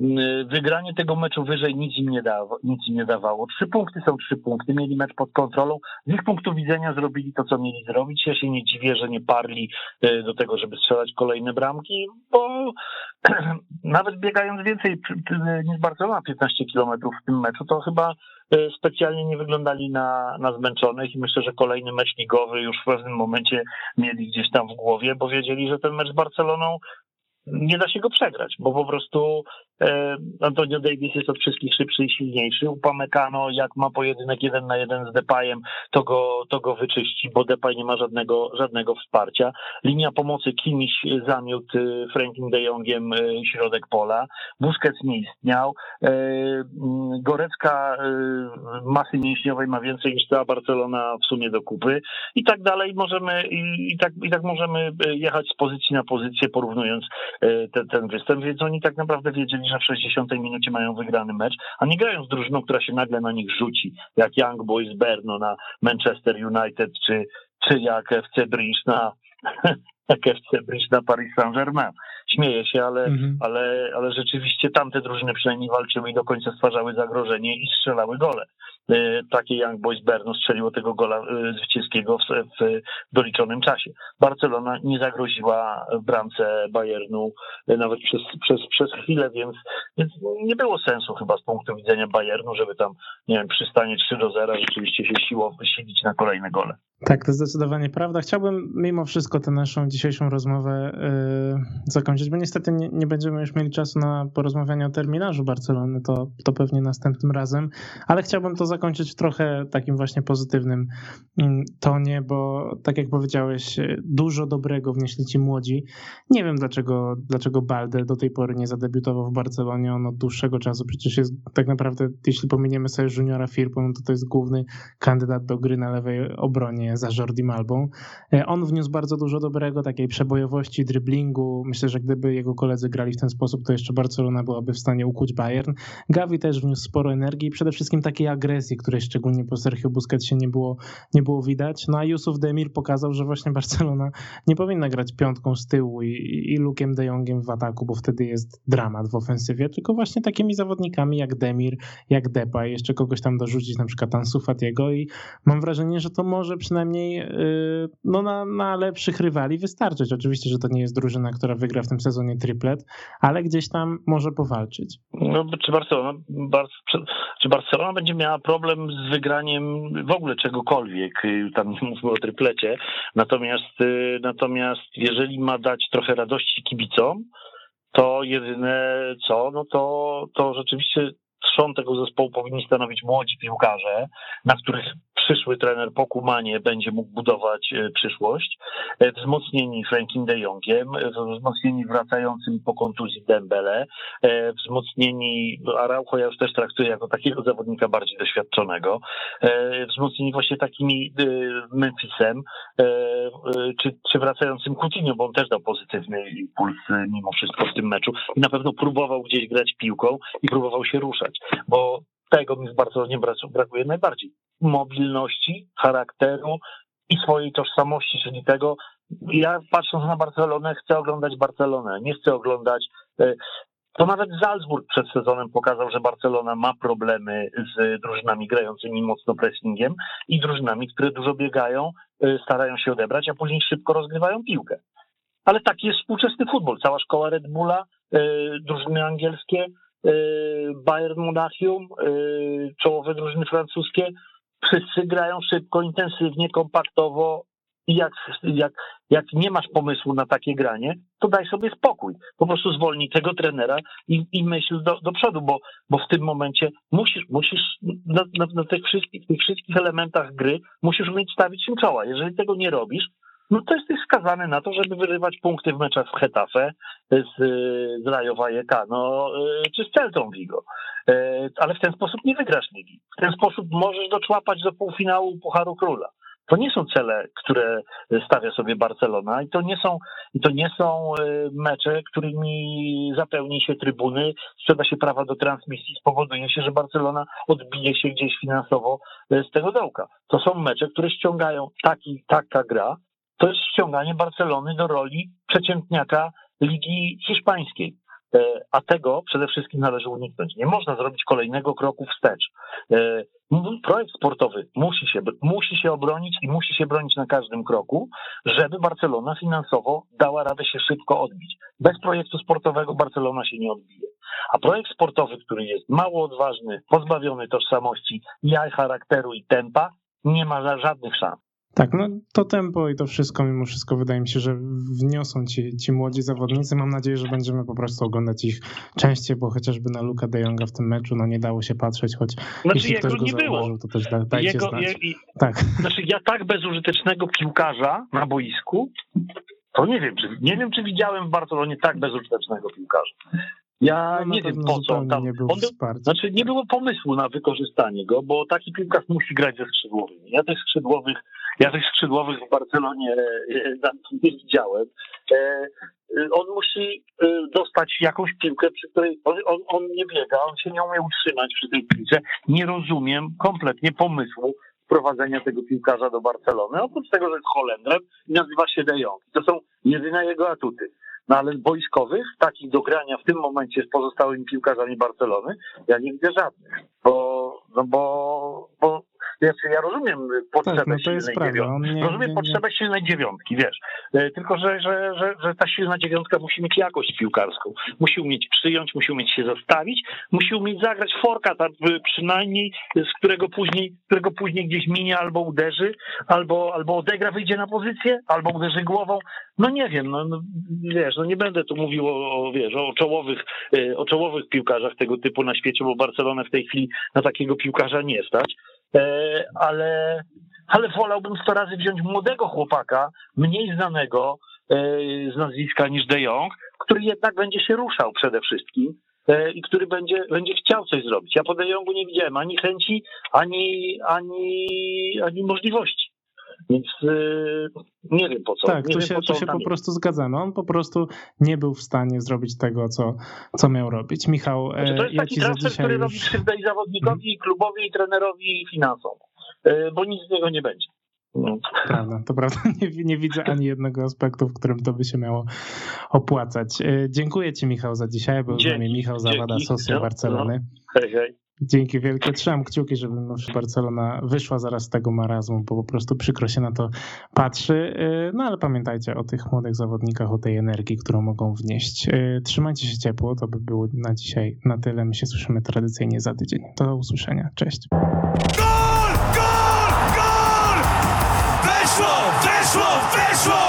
E, wygranie tego meczu wyżej nic im, nie dało, nic im nie dawało. Trzy punkty są trzy punkty, mieli mecz pod kontrolą. Z ich punktu widzenia zrobili to, co mieli zrobić. Ja się nie dziwię, że nie parli do tego, żeby strzelać kolejne bramki, bo nawet biegając więcej niż Barcelona 15 kilometrów w tym meczu, to chyba E, specjalnie nie wyglądali na, na zmęczonych i myślę, że kolejny mecz ligowy już w pewnym momencie mieli gdzieś tam w głowie, bo wiedzieli, że ten mecz z Barceloną nie da się go przegrać, bo po prostu Antonio Davis jest od wszystkich szybszy i silniejszy. Upamecano, jak ma pojedynek jeden na jeden z Depayem, to go, to go wyczyści, bo Depay nie ma żadnego, żadnego wsparcia. Linia pomocy Kimiś zamiótł y, Frankiem de Jongiem y, środek pola. Busquets nie istniał. E, mm, Gorecka y, masy mięśniowej ma więcej niż cała Barcelona w sumie do kupy i tak dalej możemy i, i, tak, i tak możemy jechać z pozycji na pozycję, porównując ten, ten występ, więc oni tak naprawdę wiedzieli, że w 60 minucie mają wygrany mecz, a nie grają z drużyną, która się nagle na nich rzuci, jak Young Boys Berno na Manchester United, czy, czy jak FC Bridge na jak FC Bridge na Paris Saint-Germain. Śmieję się, ale, mhm. ale, ale rzeczywiście tamte drużyny przynajmniej walczyły i do końca stwarzały zagrożenie i strzelały gole. E, takie Young Boys Berno strzeliło tego gola e, zwycięskiego w, w doliczonym czasie. Barcelona nie zagroziła bramce Bayernu e, nawet przez, przez, przez chwilę, więc, więc nie było sensu chyba z punktu widzenia Bayernu, żeby tam, nie wiem, przy stanie 3 do 0 rzeczywiście się siło, silić na kolejne gole. Tak, to zdecydowanie prawda. Chciałbym mimo wszystko tę naszą dzisiejszą rozmowę yy, zakończyć, bo niestety nie, nie, będziemy już mieli czasu na porozmawianie o terminarzu Barcelony, to, to pewnie następnym razem, ale chciałbym to zakończyć w trochę takim właśnie pozytywnym mm, tonie, bo tak jak powiedziałeś, dużo dobrego wnieśli ci młodzi. Nie wiem dlaczego, dlaczego Balde do tej pory nie zadebiutował w Barcelonie, on od dłuższego czasu przecież jest tak naprawdę, jeśli pominiemy sobie juniora Firpo, no to to jest główny kandydat do gry na lewej obronie za Jordi Malbą. E, on wniósł bardzo dużo dobrego, takiej przebojowości, driblingu. Myślę, że gdyby jego koledzy grali w ten sposób, to jeszcze Barcelona byłaby w stanie ukuć Bayern. Gavi też wniósł sporo energii i przede wszystkim takiej agresji, której szczególnie po Sergio Busquetsie nie było, nie było widać. No a Yusuf Demir pokazał, że właśnie Barcelona nie powinna grać piątką z tyłu i, i Lukiem de Jongiem w ataku, bo wtedy jest dramat w ofensywie, tylko właśnie takimi zawodnikami jak Demir, jak Depay, jeszcze kogoś tam dorzucić, na przykład Ansu Fatiego i mam wrażenie, że to może przynajmniej y, no, na, na lepszych rywali wystarczyć. Oczywiście, że to nie jest drużyna, która wygra w tym sezonie triplet, ale gdzieś tam może powalczyć. No, czy Barcelona, Bar czy Barcelona będzie miała problem z wygraniem w ogóle czegokolwiek, y, tam nie mówmy o triplecie, natomiast, y, natomiast jeżeli ma dać trochę radości kibicom, to jedyne co, no to, to rzeczywiście trzon tego zespołu powinni stanowić młodzi piłkarze, na których przyszły trener po Kumanie będzie mógł budować przyszłość. Wzmocnieni Frankiem de Jongiem, wzmocnieni wracającym po kontuzji Dembele, wzmocnieni no, Araujo ja już też traktuję jako takiego zawodnika bardziej doświadczonego, wzmocnieni właśnie takimi Memphisem, czy, czy wracającym Coutinho, bo on też dał pozytywny impuls mimo wszystko w tym meczu i na pewno próbował gdzieś grać piłką i próbował się ruszać, bo tego mi w Barcelonie brakuje najbardziej. Mobilności, charakteru i swojej tożsamości, czyli tego, ja patrząc na Barcelonę chcę oglądać Barcelonę, nie chcę oglądać e, to nawet Salzburg przed sezonem pokazał, że Barcelona ma problemy z drużynami grającymi mocno pressingiem i drużynami, które dużo biegają, e, starają się odebrać, a później szybko rozgrywają piłkę. Ale taki jest współczesny futbol. Cała szkoła Red Bulla, e, drużyny angielskie, Bayern Monachium, czołowe drużyny francuskie, wszyscy grają szybko, intensywnie, kompaktowo i jak, jak, jak nie masz pomysłu na takie granie, to daj sobie spokój. Po prostu zwolnij tego trenera i, i myśl do, do przodu, bo, bo w tym momencie musisz, musisz na, na, na tych, wszystkich, tych wszystkich elementach gry musisz umieć stawić im czoła. Jeżeli tego nie robisz, no to jesteś skazany na to, żeby wyrywać punkty w meczach w Hetafe z, z Rayo Vallecano y, czy z Celtą Vigo. Ale w ten sposób nie wygrasz ligi. W ten sposób możesz doczłapać do półfinału Pucharu Króla. To nie są cele, które stawia sobie Barcelona i to nie są, i to nie są mecze, którymi zapełni się trybuny, sprzeda się prawa do transmisji, spowoduje się, że Barcelona odbije się gdzieś finansowo z tego dołka. To są mecze, które ściągają taki, taka gra, to jest ściąganie Barcelony do roli przeciętniaka Ligi Hiszpańskiej. E, a tego przede wszystkim należy uniknąć. Nie można zrobić kolejnego kroku wstecz. E, projekt sportowy musi się, musi się obronić i musi się bronić na każdym kroku, żeby Barcelona finansowo dała radę się szybko odbić. Bez projektu sportowego Barcelona się nie odbije. A projekt sportowy, który jest mało odważny, pozbawiony tożsamości, jaj, charakteru i tempa, nie ma żadnych szans. Tak, no to tempo i to wszystko, mimo wszystko wydaje mi się, że wniosą ci, ci młodzi zawodnicy. Mam nadzieję, że będziemy po prostu oglądać ich częściej, bo chociażby na Luka de Jonga w tym meczu no nie dało się patrzeć, choć znaczy, jeśli ktoś go nie zauważył, to też da, dajcie jego, znać. Je, tak. Znaczy ja tak bezużytecznego piłkarza na boisku, to nie wiem, czy, nie wiem, czy widziałem w Barcelonie tak bezużytecznego piłkarza. Ja no, nie wiem po co tam. Nie było on, znaczy nie było pomysłu na wykorzystanie go, bo taki piłkarz musi grać ze skrzydłowymi. Ja tych skrzydłowych ja tych skrzydłowych w Barcelonie e, nie widziałem. E, on musi e, dostać jakąś piłkę, przy której on, on, on nie biega, on się nie umie utrzymać przy tej piłce. Nie rozumiem kompletnie pomysłu wprowadzenia tego piłkarza do Barcelony. Oprócz tego, że jest Holendrem i nazywa się De Jong. To są jedyne jego atuty. No ale boiskowych, takich do grania w tym momencie z pozostałymi piłkarzami Barcelony, ja nie widzę żadnych. Bo, no bo, bo ja, ja rozumiem potrzebę tak, no silnej dziewiątki. Nie, rozumiem nie, nie. potrzebę silnej dziewiątki, wiesz. E, tylko, że, że, że, że ta silna dziewiątka musi mieć jakość piłkarską. Musi umieć przyjąć, musi umieć się zastawić, musi umieć zagrać forka tak, przynajmniej, z którego później, którego później gdzieś minie albo uderzy, albo, albo odegra, wyjdzie na pozycję, albo uderzy głową. No nie wiem, no, no wiesz, no nie będę tu mówił o, wiesz, o czołowych, e, o czołowych piłkarzach tego typu na świecie, bo Barcelona w tej chwili na takiego piłkarza nie stać. E, ale, ale wolałbym 100 razy wziąć młodego chłopaka, mniej znanego e, z nazwiska niż De Jong, który jednak będzie się ruszał przede wszystkim e, i który będzie, będzie chciał coś zrobić. Ja po De Jongu nie widziałem ani chęci, ani, ani, ani możliwości. Więc yy, nie wiem po co. Tak, nie to się, to się po prostu zgadzamy. On po prostu nie był w stanie zrobić tego, co, co miał robić. Michał, znaczy, to jest ja taki transfer, który już... robi krzywdę i zawodnikowi, i klubowi, i trenerowi, i finansom. Yy, bo nic z niego nie będzie. No. Prawda, to prawda. Nie, nie, widzę ani jednego aspektu, w którym to by się miało opłacać. Yy, dziękuję Ci, Michał, za dzisiaj. Był Dzięki. z nami Michał Zawada, Sosy no, Barcelony. No. Hej, hej. Dzięki wielkie. Trzymam kciuki, żeby Barcelona wyszła zaraz z tego marazmu, bo po prostu przykro się na to patrzy. Y, no ale pamiętajcie o tych młodych zawodnikach, o tej energii, którą mogą wnieść. Y, trzymajcie się ciepło. To by było na dzisiaj na tyle. My się słyszymy tradycyjnie za tydzień. Do usłyszenia. Cześć. Gol! Gol! Gol! Weszło! Weszło! Weszło!